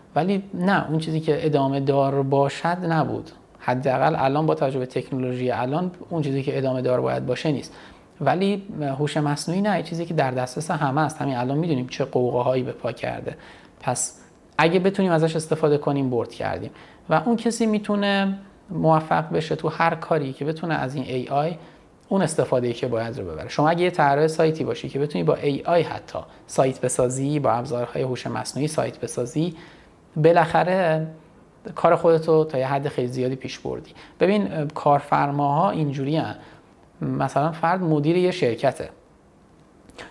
ولی نه اون چیزی که ادامه دار باشد نبود. حداقل الان با توجه به تکنولوژی الان اون چیزی که ادامه دار باید باشه نیست. ولی هوش مصنوعی نه چیزی که در دسترس همه است. همین الان می‌دونیم چه قوقاهایی به پا کرده. پس اگه بتونیم ازش استفاده کنیم برد کردیم. و اون کسی می‌تونه موفق بشه تو هر کاری که بتونه از این AI اون استفاده ای که باید رو ببره. شما اگه یه طراح سایتی باشی که بتونی با AI حتی سایت بسازی با ابزارهای هوش مصنوعی سایت بسازی بالاخره کار خودتو تا یه حد خیلی زیادی پیش بردی. ببین کارفرماها اینجوری هن. مثلا فرد مدیر یه شرکته.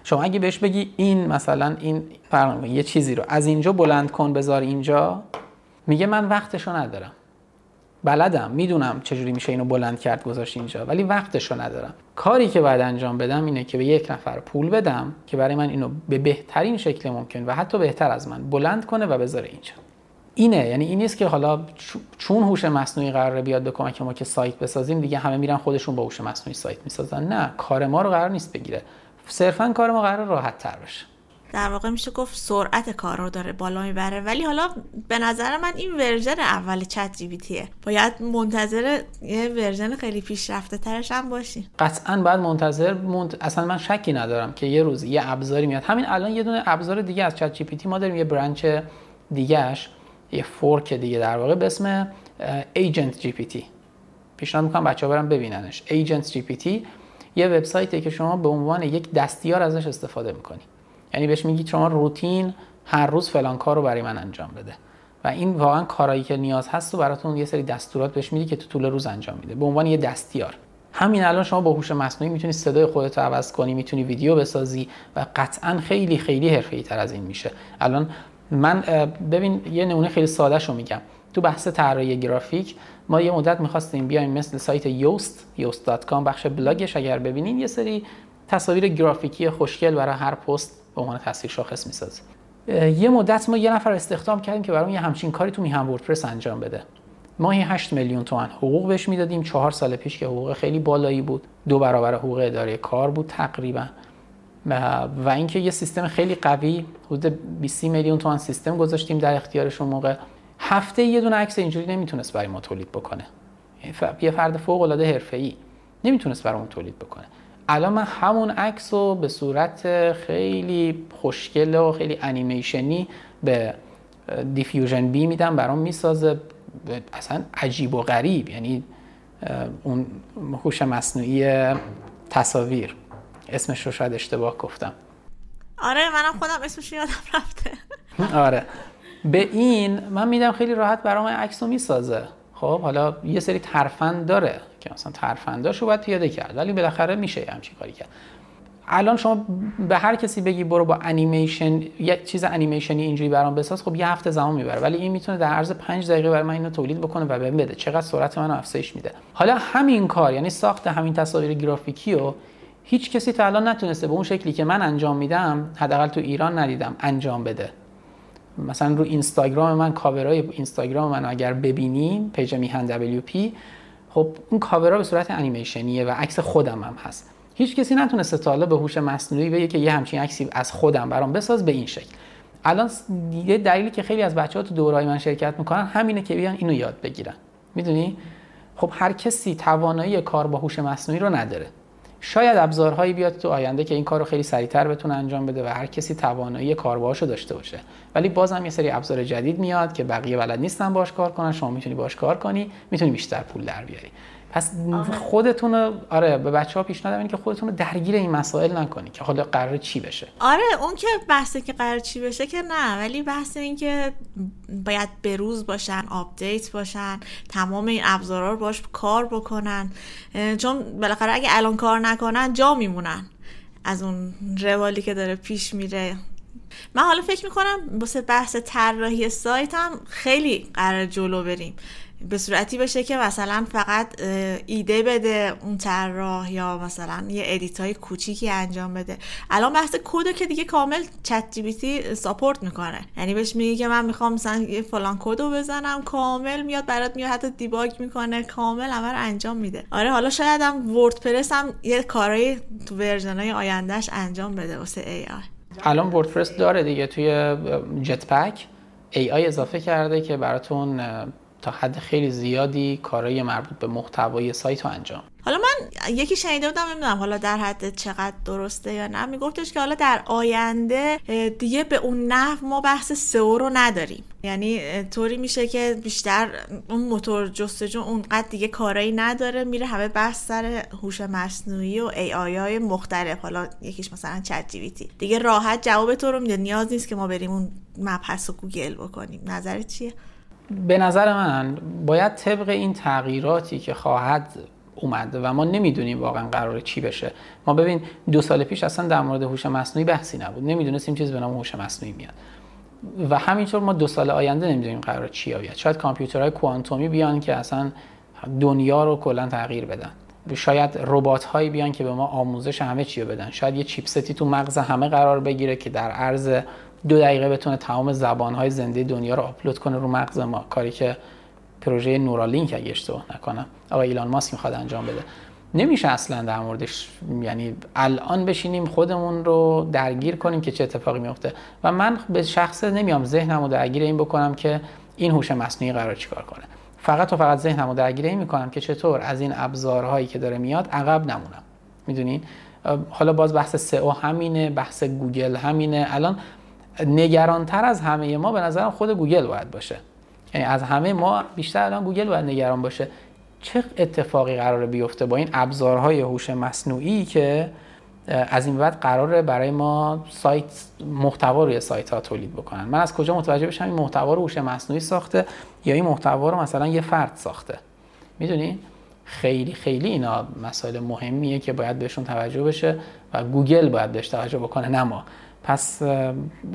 شما اگه بهش بگی این مثلا این فرق یه چیزی رو از اینجا بلند کن بذار اینجا میگه من وقتشو ندارم. بلدم می‌دونم چجوری میشه اینو بلند کرد گذاشت اینجا ولی وقتشو ندارم. کاری که باید انجام بدم اینه که به یک نفر پول بدم که برای من اینو به بهترین شکل ممکن و حتی بهتر از من بلند کنه و بذاره اینجا. اینه یعنی این نیست که حالا چون هوش مصنوعی قراره بیاد به کمک ما که سایت بسازیم دیگه همه میرن خودشون با هوش مصنوعی سایت می‌سازن. نه کار ما رو قرار نیست بگیره. صرفا کار ما قرار راحت تر بشه. در واقع میشه گفت سرعت کار رو داره بالا می‌بره. ولی حالا به نظر من این ورژن اول ChatGPT باید منتظر یه ورژن خیلی پیشرفته ترش هم باشی. قطعا باید منتظر من... اصلا من شکی ندارم که یه روز یه ابزاری میاد. همین الان یه دونه ابزار دیگه از ChatGPT ما داریم یه branch دیگه‌ش یه fork دیگه در واقع به اسم AgentGPT پیشنهاد می‌کنم بچه‌ها برن ببیننش. AgentGPT یه وبسایتی که شما به عنوان یک دستیار ازش استفاده می‌کنی. یعنی بهش میگید شما روتین هر روز فلان کار رو برای من انجام بده. و این واقعا کارایی که نیاز هست و براتون یه سری دستورات بهش میدی که تو طول روز انجام میده. به عنوان یه دستیار. همین الان شما با هوش مصنوعی می‌تونی صدای خودت رو عوض کنی می‌تونی ویدیو بسازی و قطعا خیلی خیلی حرفه‌ای تر از این میشه. الان من ببین یه نمونه خیلی ساده شو میگم. تو بحث طراحی گرافیک ما یه مدت می‌خواستیم بیایم مثل سایت یوست yoast.com بخش بلاگش اگر ببینین یه سری تصاویر گرافیکی خوشگل برای هر پست به عنوان تصویر شاخص می‌سازه. یه مدت ما یه نفر استخدام کردیم که برامون یه همچین کاری تو میهن وردپرس انجام بده. ماهی 8 میلیون تومن حقوق بهش می‌دادیم. چهار سال پیش که حقوق خیلی بالایی بود. دو برابر حقوق اداره کار بود تقریبا. و اینکه یه سیستم خیلی قوی حدود 20 میلیون تومن سیستم گذاشتیم در اختیارشون موقع. هفته یه دونه عکس اینجوری نمی‌تونست برای ما تولید بکنه. یه فرد فوق العاده حرفه‌ای نمی‌تونست برامون تولید بکنه. الان من همون عکس رو به صورت خیلی خوشگل و خیلی انیمیشنی به دیفیوژن بی میدم برام می‌سازه. اصلا عجیب و غریب. یعنی اون هوش مصنوعی تصاویر. اسمش رو شاید اشتباه گفتم. آره منم خودم اسمش یادم رفته. آره. به این من میدم خیلی راحت برام عکس رو می‌سازه. خب حالا یه سری ترفند داره که مثلا ترفنداشو باید پیاده کرد ولی بالاخره میشه همچین کاری کرد. الان شما به هر کسی بگی برو با انیمیشن یه چیز انیمیشنی اینجوری برام بساز خب یه هفته زمان می‌بره ولی این می‌تونه در عرض 5 دقیقه برای من اینو تولید بکنه و بهم بده. چقدر سرعت منو افزایش میده. حالا همین کار یعنی ساخت همین تصاویر گرافیکی رو هیچ کسی تا الان نتونسته به اون شکلی که من انجام میدم حداقل تو ایران ندیدم انجام بده. مثلا رو اینستاگرام من کاورای اینستاگرام من اگر ببینیم پیج میهن پی خب اون کاورا به صورت انیمیشنیه و عکس خودم هم هست. هیچ کسی نتونسته تا حالا به هوش مصنوعی بگه که یه همچین عکسی از خودم برام بساز به این شکل. الان یه دلیلی که خیلی از بچه‌ها تو دوره‌های من شرکت می‌کنن همینه که بیان اینو یاد بگیرن. می‌دونی؟ خب هر کسی توانایی کار با هوش مصنوعی رو نداره. شاید ابزارهایی بیاد تو آینده که این کار رو خیلی سریعتر بتونه انجام بده و هر کسی توانایی کار باهاشو داشته باشه. ولی بازم یه سری ابزار جدید میاد که بقیه بلد نیستن باش کار کنن. شما می‌تونی باش کار کنی می‌تونی بیشتر پول در بیاری. پس خودتون رو آره به بچه ها پیشنهاد که خودتون رو درگیر این مسائل نکنی که حالا قرار چی بشه. آره اون که بحثه که قرار چی بشه که نه ولی بحث این که باید بروز باشن update باشن تمام این ابزارا رو باش کار بکنن. چون بالاخره اگه الان کار نکنن جا میمونن از اون روالی که داره پیش میره. من حالا فکر می‌کنم واسه بحث طراحی سایت هم خیلی قرار جلو بریم. به صورتی بشه که مثلا فقط ایده بده اون طراح یا مثلا یه edit های کوچیکی انجام بده. الان بحث کد که دیگه کامل ChatGPT support می‌کنه. یعنی بهش میگه که من می‌خوام مثلا یه فلان کد رو بزنم کامل میاد برات میاد حتی debug می‌کنه کامل رو انجام میده. آره حالا شاید هم وردپرس هم یه کارهای تو version های آیندهش انجام بده واسه ای آی الان وردپرس داره دیگه توی Jetpack AI اضافه کرده که براتون تا حد خیلی زیادی کارهای مربوط به محتوای سایت رو انجام. حالا من یکی شنیده بودم نمی‌دونم حالا در حد چقدر درسته یا نه. میگفتش که حالا در آینده دیگه به اون نحو ما بحث SEO رو نداریم. یعنی طوری میشه که بیشتر اون موتور جستجو اونقدر دیگه کارایی نداره میره همه بحث سر هوش مصنوعی و AI های مختلف. حالا یکیش مثلا ChatGPT دیگه راحت جواب تو رو میده. نیاز نیست که ما بریم اون مبحث رو گوگل بکنیم. نظرت چیه؟ به نظر من باید طبق این تغییراتی که خواهد اومد و ما نمی‌دونیم واقعا قرار چی بشه. ما ببین دو سال پیش اصلا در مورد هوش مصنوعی بحثی نبود. نمی‌دونستیم چیز به نام هوش مصنوعی میاد. و همینطور ما دو سال آینده نمی‌دونیم قرار چی بیاد شاید کامپیوترهای کوانتومی بیان که اصلا دنیا رو کلا تغییر بدن. شاید ربات هایی بیان که به ما آموزش همه چی رو بدن. شاید یه چیپستی تو مغز همه قرار بگیره که در عرض دو دقیقه بتونه تمام زبان های زنده دنیا رو آپلود کنه رو مغز ما. کاری که پروژه نورالینک اگه اشتباه نکنم. آقای ایلان ماسک می‌خواد انجام بده. نمیشه اصلا در موردش یعنی الان بشینیم خودمون رو درگیر کنیم که چه اتفاقی میفته و من به شخص نمیام ذهنمو درگیر این بکنم که این هوش مصنوعی قرار چیکار کنه. فقط و فقط ذهنمو درگیر این می‌کنم که چطور از این ابزارهایی که داره میاد عقب نمونم. می‌دونین؟ حالا باز بحث SEO همینه بحث گوگل همینه. الان نگرانتر از همه ما به نظرم خود گوگل باید باشه. یعنی از همه ما بیشتر الان گوگل باید نگران باشه. چه اتفاقی قراره بیفته با این ابزارهای هوش مصنوعی که از این بعد قراره برای ما سایت محتوا روی سایت ها تولید بکنن؟ من از کجا متوجه بشم این محتوا رو هوش مصنوعی ساخته یا این محتوا رو مثلا یه فرد ساخته؟ می‌دونی؟ خیلی خیلی اینا مسائل مهمیه که باید بهشون توجه بشه و گوگل باید بهش توجه بکنه نه ما. پس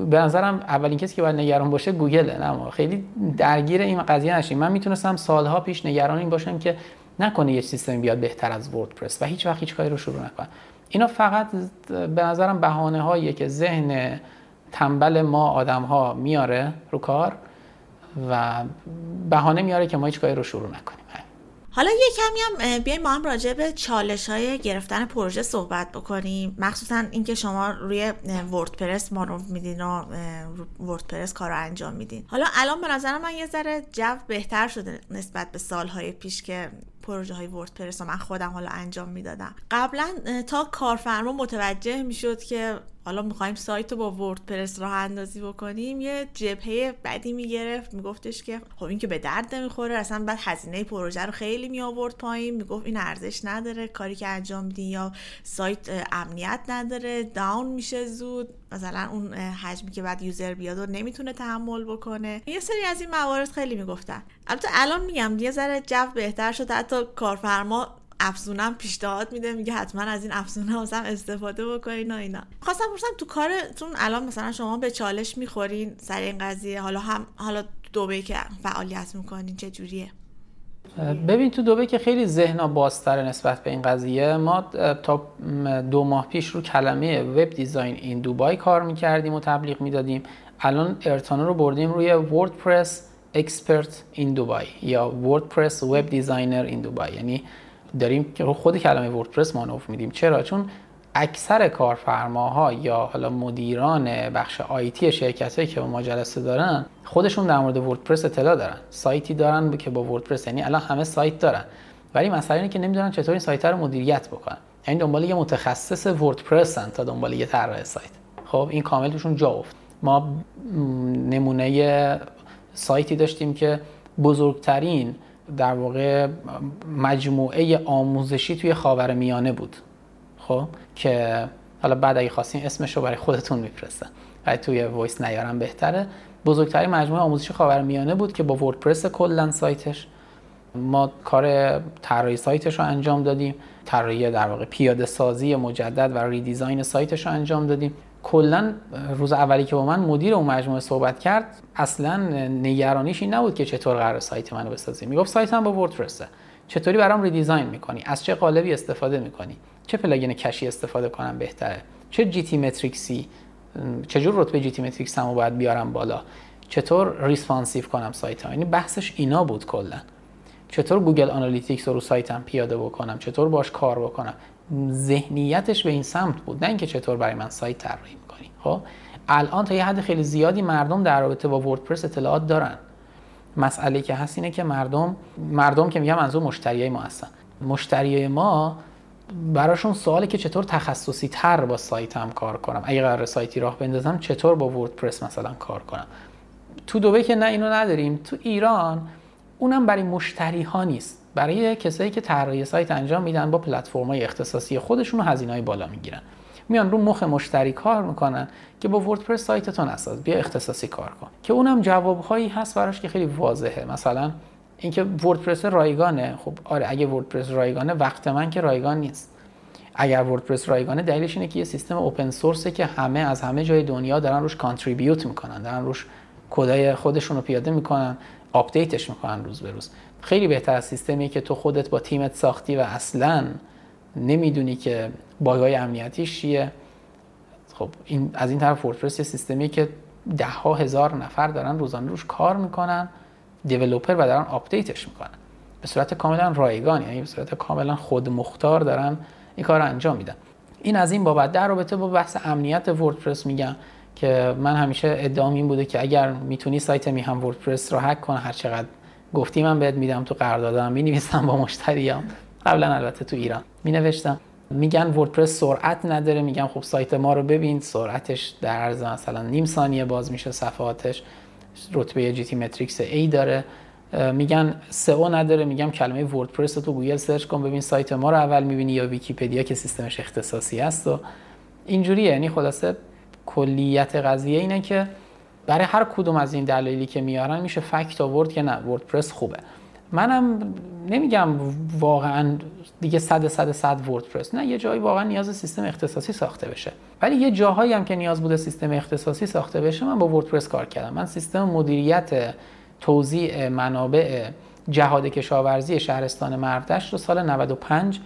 به نظرم اولین کسی که باید نگران باشه گوگله نه خیلی درگیر این قضیه نشیم. من می‌تونستم سالها پیش نگران این باشم که نکنه یه سیستم بیاد بهتر از وردپرس و هیچ وقت هیچ کاری رو شروع نکنه. اینا فقط به نظرم بهانه هاییه که ذهن تنبل ما آدم ها میاره رو کار و بهانه میاره که ما هیچ کاری رو شروع نکنیم. حالا یه کمی هم بیایم ما هم راجع به چالش های گرفتن پروژه صحبت بکنیم. مخصوصا اینکه شما روی وردپرس مانور میدین و وردپرس کار رو انجام میدین. حالا الان به نظر من یه ذره جو بهتر شده نسبت به سالهای پیش که پروژه های وردپرس رو من خودم حالا انجام می‌دادم. قبلا تا کارفرما متوجه می‌شد که حالا می‌خوایم سایت رو با وردپرس راه اندازی بکنیم یه جبهه بدی می‌گرفت میگفتش که خب این که به درد نمی‌خوره اصلا بعد هزینه پروژه رو خیلی می آورد پایین می‌گفت این ارزش نداره کاری که انجام میدین یا سایت امنیت نداره داون میشه زود مثلا اون حجمی که بعد یوزر بیاد و نمی‌تونه تحمل بکنه. یه سری از این موارد خیلی می‌گفتن. البته الان میگم یه ذره جو بهتر شده حتی کارفرما افزونم پیشنهاد میده میگه حتما از این افزونه هم استفاده بکنین و اینا. خواستم پرسم تو کارتون الان مثلا شما به چالش می‌خورین سر این قضیه؟ حالا هم حالا دوبی که فعالیت می‌کنین چه جوریه؟ ببین تو دوبی که خیلی ذهنا بازتر نسبت به این قضیه ما تا دو ماه پیش رو کلمه web design in Dubai کار می‌کردیم و تبلیغ می‌دادیم. الان ارتانا رو بردیم روی WordPress expert in Dubai یا WordPress web designer in Dubai. یعنی داریم که خود کلمه وردپرس مانور میدیم. چرا؟ چون اکثر کارفرماها یا حالا مدیران بخش IT شرکت هایی که با ما جلسه دارن خودشون در مورد وردپرس اطلاع دارن. سایتی دارن که با وردپرس یعنی الان همه سایت دارن. ولی مسئله اینه که نمی‌دونن چطور این سایت رو مدیریت بکنن. یعنی دنبال یه متخصص وردپرسن تا دنبال یه طراح سایت. خب این کامل توشون جا افتاده ما نمونه سایتی داشتیم که بزرگترین در واقع مجموعه آموزشی توی خاور میانه بود. خب؟ که حالا بعد اگه خواستین اسمش رو برای خودتون میفرستن. اگه توی voice نیارم بهتره. بزرگترین مجموعه آموزشی خاور میانه بود که با وردپرس کلا سایتش. ما کار طراحی سایتش رو انجام دادیم. طراحی در واقع پیاده سازی مجدد و redesign سایتش رو انجام دادیم. کلا روز اولی که با من مدیر اون مجموعه صحبت کرد اصلا نگرانیش این نبود که چطور قرار سایت منو بسازی. می‌گفت سایتم با وردپرسه چطوری برام redesign می‌کنی؟ از چه قالبی استفاده می‌کنی؟ چه plugin cache ی استفاده کنم بهتره؟ چه GTmetrix ی چجور رتبه GTmetrix هم باید بیارم بالا؟ چطور responsive کنم سایت ها یعنی بحثش اینا بود کلا. چطور Google Analytics رو رو سایتم پیاده بکنم؟ چطور باش کار بکنم؟ ذهنیتش به این سمت بود. نه اینکه چطور برای من سایت طراحی می‌کنی. خب الان تا یه حد خیلی زیادی مردم در رابطه با وردپرس اطلاعات دارن. مسئله که هست اینه که مردم مردم که میگم منظور مشتریای ما هستن. مشتریای ما براشون سواله که چطور تخصصی تر با سایتم کار کنم. اگه قرار سایتی راه بندازم چطور با وردپرس مثلا کار کنم؟ تو دوبه که نه اینو نداریم. تو ایران اونم برای مشتری ها نیست. برای کسایی که طراحی سایت انجام میدن با پلتفرم‌های اختصاصی خودشون هزینه‌های بالا می‌گیرن. میان رو مخ مشتری کار می‌کنن که با وردپرس سایتتون اساس بیا اختصاصی کار کن. که اونم جوابهایی هست براش که خیلی واضحه. مثلا اینکه وردپرس رایگانه خب آره اگه وردپرس رایگانه وقت من که رایگان نیست. اگر وردپرس رایگانه دلیلش اینه که یه سیستم اوپن سورسه که همه از همه جای دنیا دارن روش کانتریبیوت می‌کنن دارن روش کدای خودشون رو پیاده می‌کنن. آپدیتش می‌کنن روز به روز. خیلی بهتر از سیستمی که تو خودت با تیمت ساختی و اصلا نمی‌دونی که باگای امنیتیش چیه. خب این از این طرف وردپرس یه سیستمی که ده ها هزار نفر دارن روزانه روش کار می‌کنن developer و دارن آپدیتش می‌کنن. به صورت کاملا رایگان یعنی به صورت کاملا خودمختار دارن این کار انجام میدن. این از این بابت در رابطه با بحث امنیت وردپرس میگم. که من همیشه ادعام این بوده که اگر می‌تونی سایت میهن وردپرس رو هک کنه هر چقدر گفتی من بهت میدم تو قراردادم می نویسم با مشتریام. قبلا البته تو ایران. می نوشتم میگن وردپرس سرعت نداره. میگم خب سایت ما رو ببین. سرعتش در عرض مثلا نیم ثانیه باز میشه صفحاتش. رتبه جی تی متریکس A داره. میگن سئو نداره. میگم کلمه وردپرس تو گوگل سرچ کن ببین سایت ما رو اول می‌بینی یا ویکیپدیا که سیستمش اختصاصی است و اینجوریه. یعنی خلاصه کلیت قضیه اینه که برای هر کدوم از این دلایلی که میارن میشه فکت آورد که نه وردپرس خوبه. منم نمیگم واقعا دیگه صد صد صد وردپرس. نه یه جایی واقعا نیاز سیستم اختصاصی ساخته بشه. ولی یه جاهایی هم که نیاز بوده سیستم اختصاصی ساخته بشه من با وردپرس کار کردم. من سیستم مدیریت توزیع منابع جهاد کشاورزی شهرستان مرودشت رو سال 95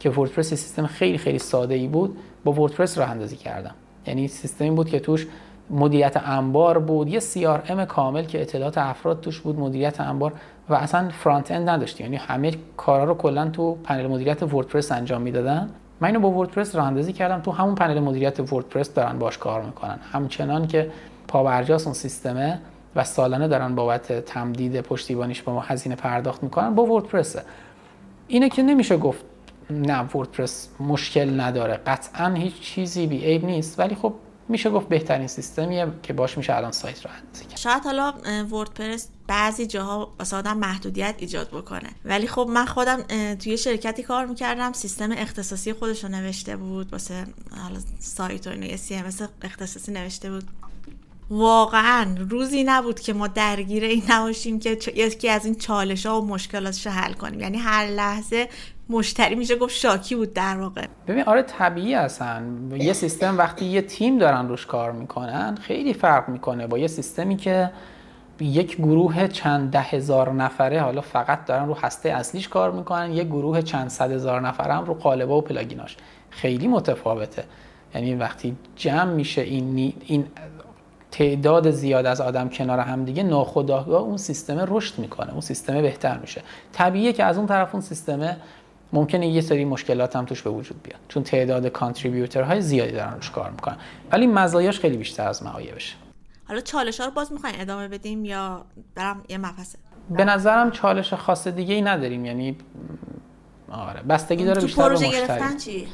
که وردپرس سیستم خیلی خیلی ساده ای بود با وردپرس راه اندازی کردم. یعنی سیستمی بود که توش مدیریت انبار بود. یه CRM کامل که اطلاعات افراد توش بود مدیریت انبار و اصلا فرانت اند نداشتیم. یعنی همه کارا رو کلا تو پنل مدیریت وردپرس انجام می‌دادن. من اینو با وردپرس راه اندازی کردم. تو همون پنل مدیریت وردپرس دارن باش کار می‌کنن. همچنان که پابرجاست اون سیستمه و سالانه دارن بابت تمدید پشتیبانیش با ما هزینه پرداخت می‌کنن با وردپرسه. اینه که نمیشه گفت نه وردپرس مشکل نداره. قطعا هیچ چیزی بی عیب نیست. ولی خب میشه گفت بهترین سیستمیه که باش میشه الان سایت رو اندازی کرد. شاید حالا وردپرس بعضی جاها واسه آدم محدودیت ایجاد بکنه. ولی خب من خودم توی شرکتی کار می‌کردم. سیستم اختصاصی خودش رو نوشته بود. واسه سایت و یه سی اختصاصی نوشته بود. واقعا روزی نبود که ما درگیر این نباشیم که یکی از این چالش ها و مشکلاتش حل کنیم. یعنی هر لحظه مشتری میشه گفت شاکی بود در واقع. ببین آره طبیعی هستن. یه سیستم وقتی یه تیم دارن روش کار می‌کنن خیلی فرق می‌کنه با یه سیستمی که یک گروه چند ده هزار نفره حالا فقط دارن رو هسته اصلیش کار می‌کنن یک گروه چند صد هزار نفره هم رو قالبا و پلاگیناش. خیلی متفاوته. یعنی وقتی جمع میشه این این تعداد زیاد از آدم کنار هم دیگه ناخودآگاه اون سیستم رشد می‌کنه. اون سیستم بهتر میشه. طبیعیه که از اون طرف اون سیستم ممکنه یه سری مشکلات هم توش به وجود بیاد. چون تعداد کانتریبیوتر های زیادی دارن روش کار می‌کنن. ولی مزایاش خیلی بیشتر از معایبشه. حالا چالش ها رو باز می‌خواین ادامه بدیم یا برام یه مبحثه به نظرم چالش خاص دیگه ای نداریم. یعنی آره بستگی داره بیشتر به مشتری. چی؟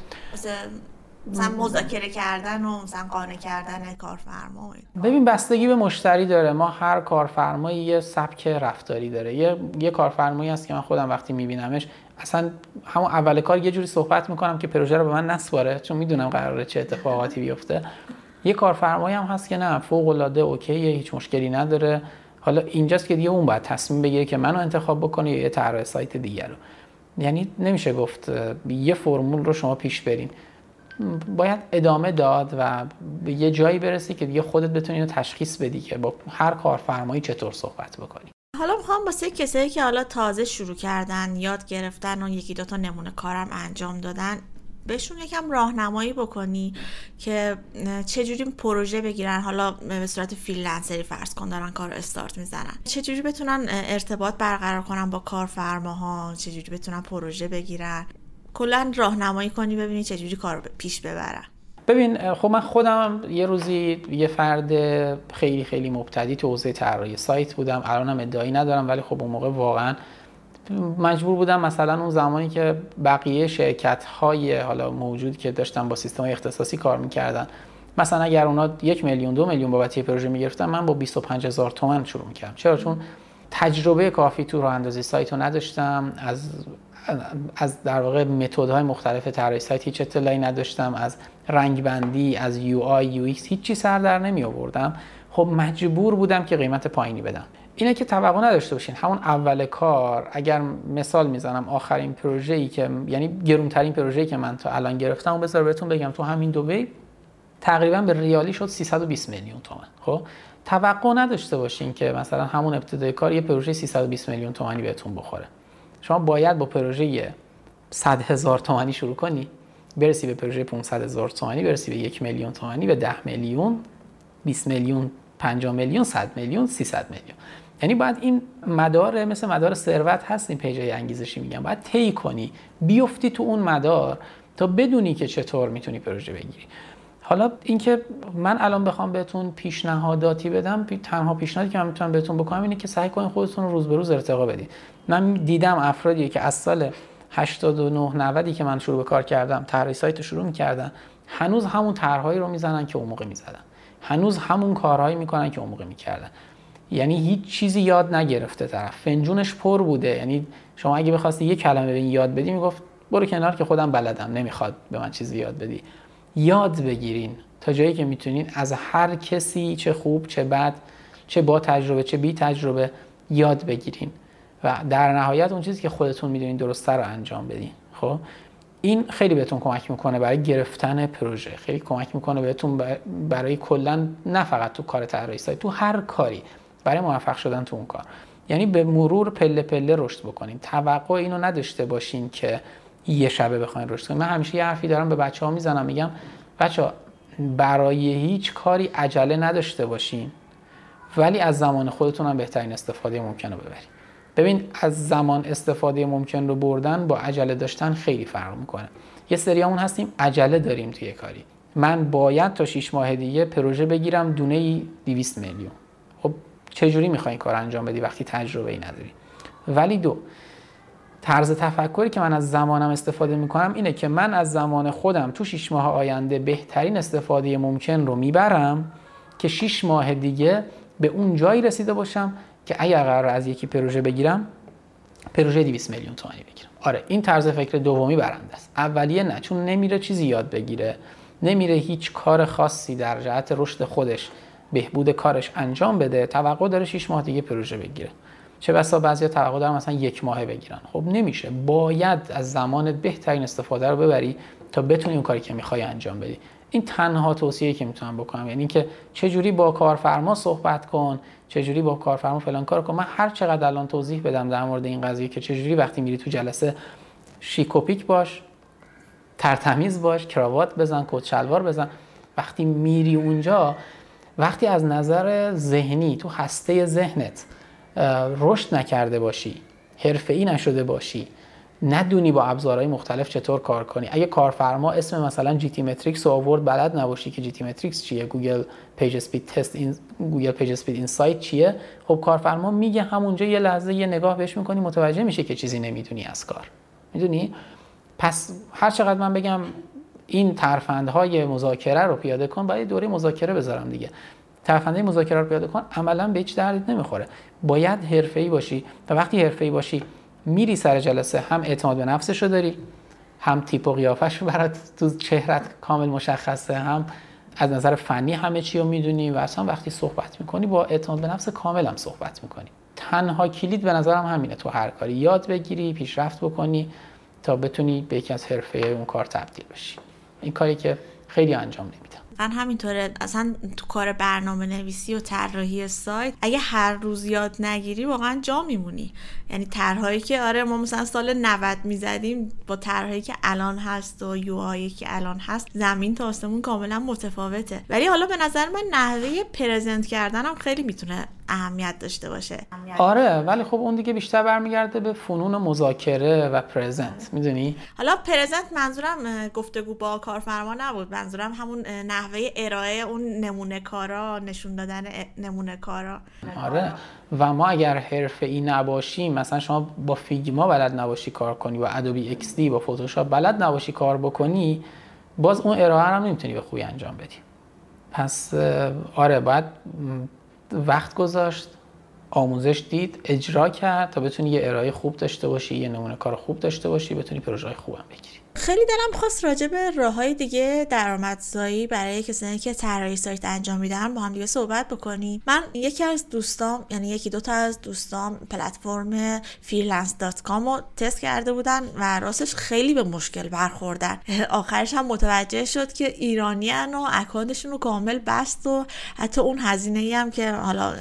مثلا مذاکره کردن و مثلا قانع کردن کارفرما ببین بستگی به مشتری داره. ما هر کارفرمایی یه سبک رفتاری داره. یه یه کارفرمایی هست که من خودم وقتی میبینمش اصلا همون اول کار یه جوری صحبت می‌کنم که پروژه رو به من نسپاره چون می‌دونم قراره چه اتفاقاتی بیفته. یه کارفرمایی هم هست که نه فوق العاده اوکیه هیچ مشکلی نداره. حالا اینجاست که دیگه اون باید تصمیم بگیره که منو انتخاب بکنه یا یه طراح سایت دیگر رو. یعنی نمیشه گفت یه فرمول رو شما پیش برین. باید ادامه داد و به یه جایی برسی که دیگه خودت بتونی رو تشخیص بدی که با هر کارفرمایی چطور صحبت بکنی. حالا می‌خوام واسه کسایی که حالا تازه شروع کردن یاد گرفتن و یکی دوتا نمونه کارم انجام دادن بهشون یکم راهنمایی بکنی که چجوری پروژه بگیرن. حالا به صورت فریلنسری فرض کن دارن کار استارت می‌زنن. چجوری بتونن ارتباط برقرار کنن با کارفرماها؟ چجوری بتونن پروژه بگیرن؟ کلا راهنمایی کنی ببینی چجوری کار پیش ببرن ببین خب من خودم یه روزی یه فرد خیلی خیلی مبتدی تو حوزه طراحی سایت بودم. الانم ادعایی ندارم ولی خب اون موقع واقعا مجبور بودم مثلا اون زمانی که بقیه شرکت های حالا موجود که داشتن با سیستم اختصاصی کار می‌کردن مثلا اگر اونا یک میلیون دو میلیون بابت یه پروژه می‌گرفتن من با 25 هزار تومن شروع می‌کردم. چرا؟ چون تجربه کافی تو راه اندازی سایت رو نداشتم. از از در واقع های مختلف طراحی سایت هیچ اطلاعی نداشتم از رنگ بندی از UI UX هیچی سر در نمی آوردم. خب مجبور بودم که قیمت پایینی بدم. اینه که توقع نداشته باشین. همون اول کار اگر مثال می‌زنم آخرین پروژه ای که یعنی گرونترین پروژه ای که من تا الان گرفتم و بذار بهتون بگم تو همین دبی تقریبا به ریالی شد 320 میلیون تومان. خب توقع نداشته باشین که مثلا همون ابتدای کار یه پروژه 320 میلیون تومانی بهتون بخوره. شما باید با پروژه 100 هزار تومانی شروع کنی برسی به پروژه 500 هزار تومانی برسی به یک میلیون تومانی به 10 میلیون 20 میلیون 50 میلیون 100 میلیون 300 میلیون. یعنی باید این مدار مثل مدار ثروت هست این پیجای انگیزشی میگم. باید طی کنی بیفتی تو اون مدار تا بدونی که چطور می‌تونی پروژه بگیری. حالا اینکه من الان بخوام بهتون پیشنهاداتی بدم تنها پیشنهادی که من می‌تونم بهتون بکنم اینه که سعی کنید خودتون رو روز به روز ارتقا بدید. من دیدم افرادی که از سال 89 90 که من شروع به کار کردم طرح سایت شروع می‌کردن هنوز همون طرحهایی رو می‌زنن که اون موقع می‌زدن. هنوز همون کارهایی می‌کنن که اون موقع می‌کردن. یعنی هیچ چیزی یاد نگرفته طرف. فنجونش پر بوده. یعنی شما اگه بخواستی یه کلمه به یاد بدی می‌گفت برو کنار که خودم بلدم. نمی‌خواد به من چیزی یاد بدی. یاد بگیرین تا جایی که می‌تونین از هر کسی چه خوب چه بد چه با تجربه چه بی تجربه یاد بگیرین. و در نهایت اون چیزی که خودتون می‌دونین درسته رو انجام بدین. خب؟ این خیلی بهتون کمک می‌کنه برای گرفتن پروژه. خیلی کمک می‌کنه بهتون برای کلا نه فقط تو کار طراحی سایت تو هر کاری برای موفق شدن تو اون کار. یعنی به مرور پله پله رشد بکنین. توقع اینو نداشته باشین که یه شبه بخواین رشد کنین. من همیشه یه حرفی دارم به بچه ها می‌زنم میگم بچه ها برای هیچ کاری عجله نداشته باشین ولی از زمان خودتون هم بهترین استفاده ممکن رو ببرین. ببین از زمان استفاده ممکن رو بردن با عجله داشتن خیلی فرق می‌کنه. یه سریامون هستیم عجله داریم توی کاری. من باید تا 6 ماه دیگه پروژه بگیرم دونه ای 200 میلیون. خب چجوری می‌خوای این کار انجام بدی وقتی تجربه ای نداری؟ ولی دو طرز تفکری که من از زمانم استفاده می‌کنم اینه که من از زمان خودم تو 6 ماه آینده بهترین استفاده ممکن رو می‌برم که 6 ماه دیگه به اون جایی رسیده باشم که اگر قرار از یکی پروژه بگیرم پروژه 200 میلیون تومانی بگیرم. آره این طرز فکر دومی برنده است. اولیه نه چون نمیره چیزی یاد بگیره. نمیره هیچ کار خاصی در جهت رشد خودش بهبود کارش انجام بده. توقع داره 6 ماه دیگه پروژه بگیره. چه بسا بعضی توقع دارن مثلا یک ماهه بگیرن. خب نمیشه. باید از زمان بهترین استفاده رو ببری تا بتونی اون کاری که می‌خوای انجام بدی. این تنها توصیه که می‌تونم بکنم. یعنی که جوری با کارفرما صحبت کن چه جوری با کارفرما فلان کار کن. من هر چقدر الان توضیح بدم در مورد این قضیه که چه جوری وقتی میری تو جلسه شیکوپیک باش ترتمیز باش کراوات بزن کت شلوار بزن وقتی میری اونجا وقتی از نظر ذهنی تو هسته ذهنت رشد نکرده باشی حرفه‌ای نشده باشی ندونی با ابزارهای مختلف چطور کار کنی. اگه کارفرما اسم مثلا جی تی متریکس رو آورد بلد نباشی که جی تی متریکس چیه. گوگل page speed test این گوگل page speed insight چیه. خب کارفرما میگه همونجا یه لحظه یه نگاه بهش می‌کنی متوجه میشه که چیزی نمی‌دونی از کار. می‌دونی؟ پس هر چقدر من بگم این ترفندهای مذاکره رو پیاده کن باید دوره مذاکره بذارم دیگه. ترفندهای مذاکره رو پیاده کن عملا به هیچ دردی نمی‌خوره. باید حرفه‌ای باشی. و وقتی حرفه‌ای باشی میری سر جلسه هم اعتماد به نفسش رو داری هم تیپ و قیافش برات تو چهرت کامل مشخصه هم از نظر فنی همه چی رو می‌دونی و اصلا وقتی صحبت می‌کنی با اعتماد به نفس کامل هم صحبت می‌کنی. تنها کلید به نظرم همینه تو هر کاری یاد بگیری پیشرفت بکنی تا بتونی به یکی از حرفه اون کار تبدیل بشی. این کاری که خیلی انجام نمیدم. من همینطوره اصلا تو کار برنامه نویسی و طراحی سایت اگه هر روز یاد نگیری واقعا جا میمونی. یعنی طرحهایی که آره ما مثلا سال 90 می‌زدیم با طرحهایی که الان هست و یوهایی که الان هست زمین تا آسمون کاملا متفاوته. ولی حالا به نظر من نحوه پرزنت کردنم خیلی می‌تونه اهمیت داشته باشه. آره ولی خب اون دیگه بیشتر برمیگرده به فنون مذاکره و پرزنت. می‌دونی؟ حالا پرزنت منظورم گفتگو با کارفرما نبود. منظورم همون نحوه ارائه اون نمونه کارا نشون دادن نمونه کارا. آره. و ما اگر حرفه ای نباشیم مثلا شما با فیگما بلد نباشی کار کنی با ادوبی اکس دی با فتوشاپ بلد نباشی کار بکنی باز اون ارائه رو نمی‌تونی به خوبی انجام بدی. پس آره باید وقت گذاشت آموزش دید اجرا کرد تا بتونی یه ارائه خوب داشته باشی یه نمونه کار خوب داشته باشی بتونی پروژه خوبم بگیری. خیلی دلم خواست راجع به راه های دیگه درآمدزایی برای کسانی که طراحی سایت انجام میدن با هم دیگه صحبت بکنیم. من یکی از دوستام یعنی یکی دو تا از دوستام پلتفرم freelance.com رو تست کرده بودن و راستش خیلی به مشکل برخوردن. آخرش هم متوجه شد که ایرانیان و اکانتشون رو کامل بست و حتی اون هزینه ای هم که حالا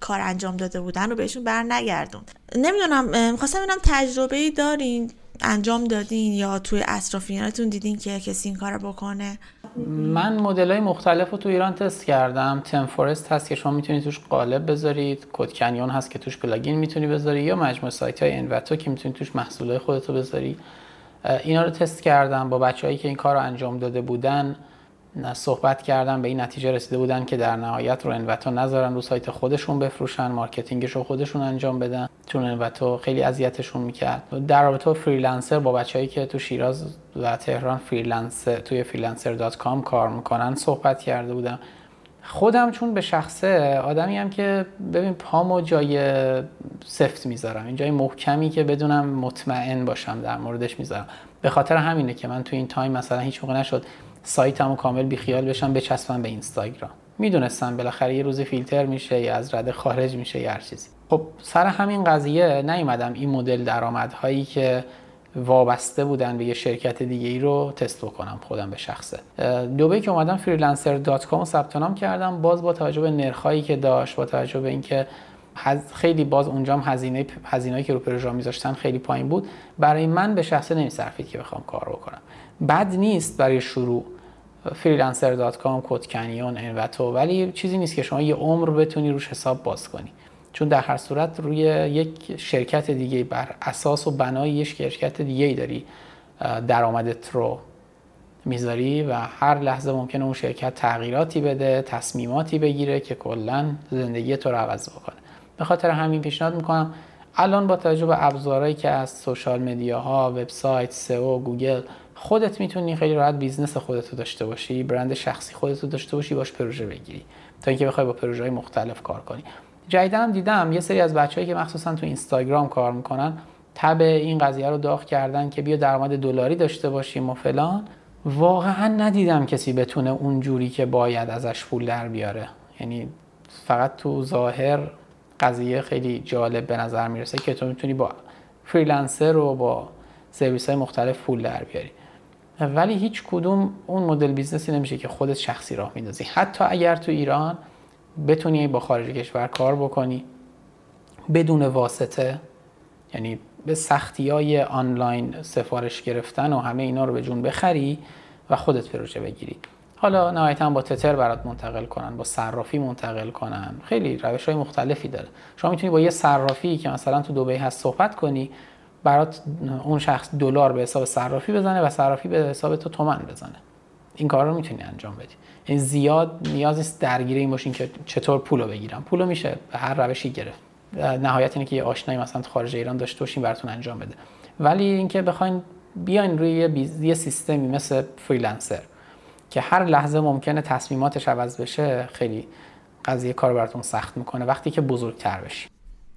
کار انجام داده بودن رو بهشون بر نگردوند نمی‌دونم خواستم ببینم تجربه ای دارین؟ انجام دادین یا توی اطرافیانتون دیدین که کسی این کار بکنه؟ من مدل های مختلف رو تو ایران تست کردم. تم فورست هست که شما می‌تونید توش قالب بذارید. کد کنیون هست که توش پلاگین می‌تونی بذاری. یا مجموعه سایت های انوتو که می‌تونید توش محصول های خودتو بذاری. اینا رو تست کردم با بچههایی که این کار رو انجام داده بودن. صحبت کردن به این نتیجه رسیده بودن که در نهایت رو انوتو نذارن رو سایت خودشون بفروشن مارکتینگش رو خودشون انجام بدن. چون انوتو خیلی اذیتشون می‌کرد. در رابطه فریلنسر با بچههایی که تو شیراز و تهران freelancer توی freelancer.com کار می‌کنن صحبت کرده بودم. خودم چون به شخصه آدمی هم که ببین پامو جای سفت می‌ذارم. این جای محکمی که بدونم مطمئن باشم در موردش می‌ذارم. به خاطر همینه که من تو این تایم مثلا هیچ موقع نشد سایتمو کامل بیخیال بشم بچسبم به اینستاگرام. می‌دونستم بالاخره یه روزی فیلتر میشه یا از رده خارج میشه یا هر چیزی. خب سر همین قضیه نیومدم این مدل درآمدهایی که وابسته بودن به یه شرکت دیگه ای رو تست بکنم خودم به شخصه. دوبه که اومدم freelancer.com رو ثبت نام کردم باز با توجه به نرخایی که داشت با توجه به اینکه خیلی باز اونجام هزینه هزینه‌ای که رو پروژه میذاشتن خیلی پایین بود برای من به شخصه نمیصرفید که بخوام کار بکنم. بد نیست برای شروع freelancer.com کد کنیون انوتو ولی چیزی نیست که شما یه عمر بتونی روش حساب باز کنی. چون در هر صورت روی یک شرکت دیگه بر اساس و بنای یک شرکت دیگه داری درآمدت رو می‌ذاری و هر لحظه ممکنه اون شرکت تغییراتی بده تصمیماتی بگیره که کلا زندگی تو رو عوض بکنه. به خاطر همین پیشنهاد می‌کنم الان با توجه به ابزارهایی که از social media ها وبسایت سئو گوگل خودت می‌تونی خیلی راحت business خودت رو داشته باشی برند شخصی خودت رو داشته باشی باهاش پروژه بگیری. تا اینکه بخوای با پروژه های مختلف کار کنی. جدیدا دیدم یه سری از بچههایی که مخصوصا تو اینستاگرام کار می‌کنن تب این قضیه رو داغ کردن که بیا درآمد دلاری داشته باشیم و فلان. واقعا ندیدم کسی بتونه اونجوری که باید ازش پول در بیاره. یعنی فقط تو ظاهر قضیه خیلی جالب به نظر می‌رسه که تو می‌تونی با فریلنسر و با سرویس های مختلف پول در بیاری. ولی هیچ کدوم اون مدل business ی نمیشه که خودت شخصی راه میندازی. حتی اگر تو ایران بتونی با خارج کشور کار بکنی بدون واسطه یعنی به سختی های آنلاین سفارش گرفتن و همه اینا رو به جون بخری و خودت پروژه بگیری. حالا نهایتا با تتر برات منتقل کنن با صرافی منتقل کنن. خیلی روش های مختلفی داره. شما می‌تونی با یه صرافی که مثلا تو دبی هست صحبت کنی برات اون شخص دلار به حساب صرافی بزنه و صرافی به حساب تو تومن بزنه. این کار رو می‌تونی انجام بدی. این زیاد نیاز نیست درگیر این باشین که چطور پولو بگیرم. پولو میشه به هر روشی گرفت. نهایت اینه که یه آشنایی مثلا خارج ایران داشته باشین براتون انجام بده. ولی اینکه بخواین بیاین روی یه, یه سیستمی مثل فریلنسر که هر لحظه ممکنه تصمیماتش عوض بشه خیلی قضیه کار براتون سخت می‌کنه. وقتی که بزرگتر بشی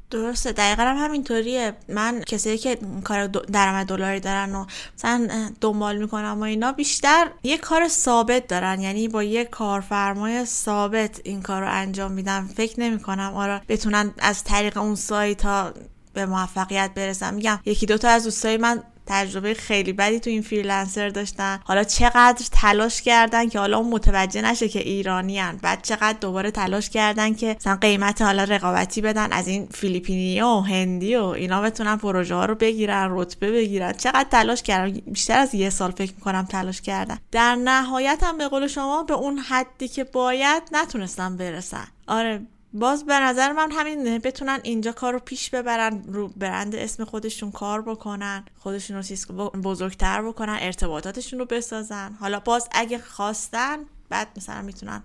درسته. دقیقا هم همینطوریه. من کسی که کار درآمد دلاری دارن و مثلا دنبال می‌کنم و اینا بیشتر یه کار ثابت دارن. یعنی با یه کارفرمای ثابت این کار رو انجام میدن فکر نمی‌کنم آره بتونن از طریق اون سایت ها به موفقیت برسن. میگم یکی دوتا از دوستای من تجربه خیلی بدی تو این فریلنسر داشتن. حالا چقدر تلاش کردن که حالا اون متوجه نشه که ایرانی هن. بعد چقدر دوباره تلاش کردن که مثلا قیمت حالا رقابتی بدن از این فیلیپینی و هندی و اینا بتونن پروژه ها رو بگیرن رتبه بگیرن. چقدر تلاش کردن. بیشتر از یه سال فکر می‌کنم تلاش کردن. در نهایت هم به قول شما به اون حدی که باید نتونستن برسن. آره باز به نظر من همین بتونن اینجا کار رو پیش ببرن رو برند اسم خودشون کار بکنن خودشون رو بزرگتر بکنن ارتباطاتشون رو بسازن. حالا باز اگه خواستن بعد مثلا می‌تونن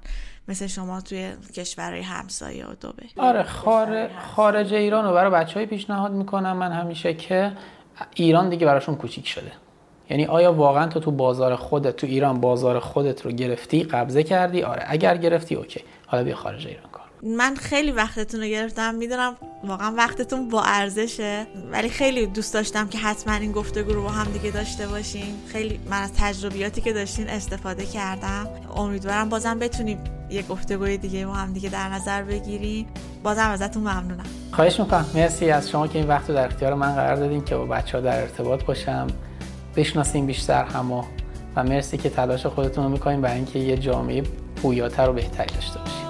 مثل شما توی کشورهای همسایه و دوبه. آره خار... خارج ایران رو برای بچه های پیشنهاد می‌کنم. من همیشه که ایران دیگه براشون کوچیک شده. یعنی آیا واقعا تو تو بازار خودت تو ایران بازار خودت رو گرفتی قبضه کردی؟ آره اگر گرفتی اوکی. حالا بیا خارج ایران کار من خیلی وقتتون رو گرفتم می‌دونم واقعا وقتتون با ارزشه ولی خیلی دوست داشتم که حتما این گفتگو رو با هم دیگه داشته باشیم خیلی من از تجربیاتی که داشتین استفاده کردم. امیدوارم بازم بتونیم یه گفتگوی دیگه با هم دیگه در نظر بگیریم. بازم ازتون ممنونم. خواهش می‌کنم. مرسی از شما که این وقت رو در اختیار من قرار دادین که با بچه ها در ارتباط باشم بشناسیم بیشتر همو. و مرسی که تلاش خودتون رو می‌کنیم برای اینکه یه جامعه پویاتر و بهتری داشته باشیم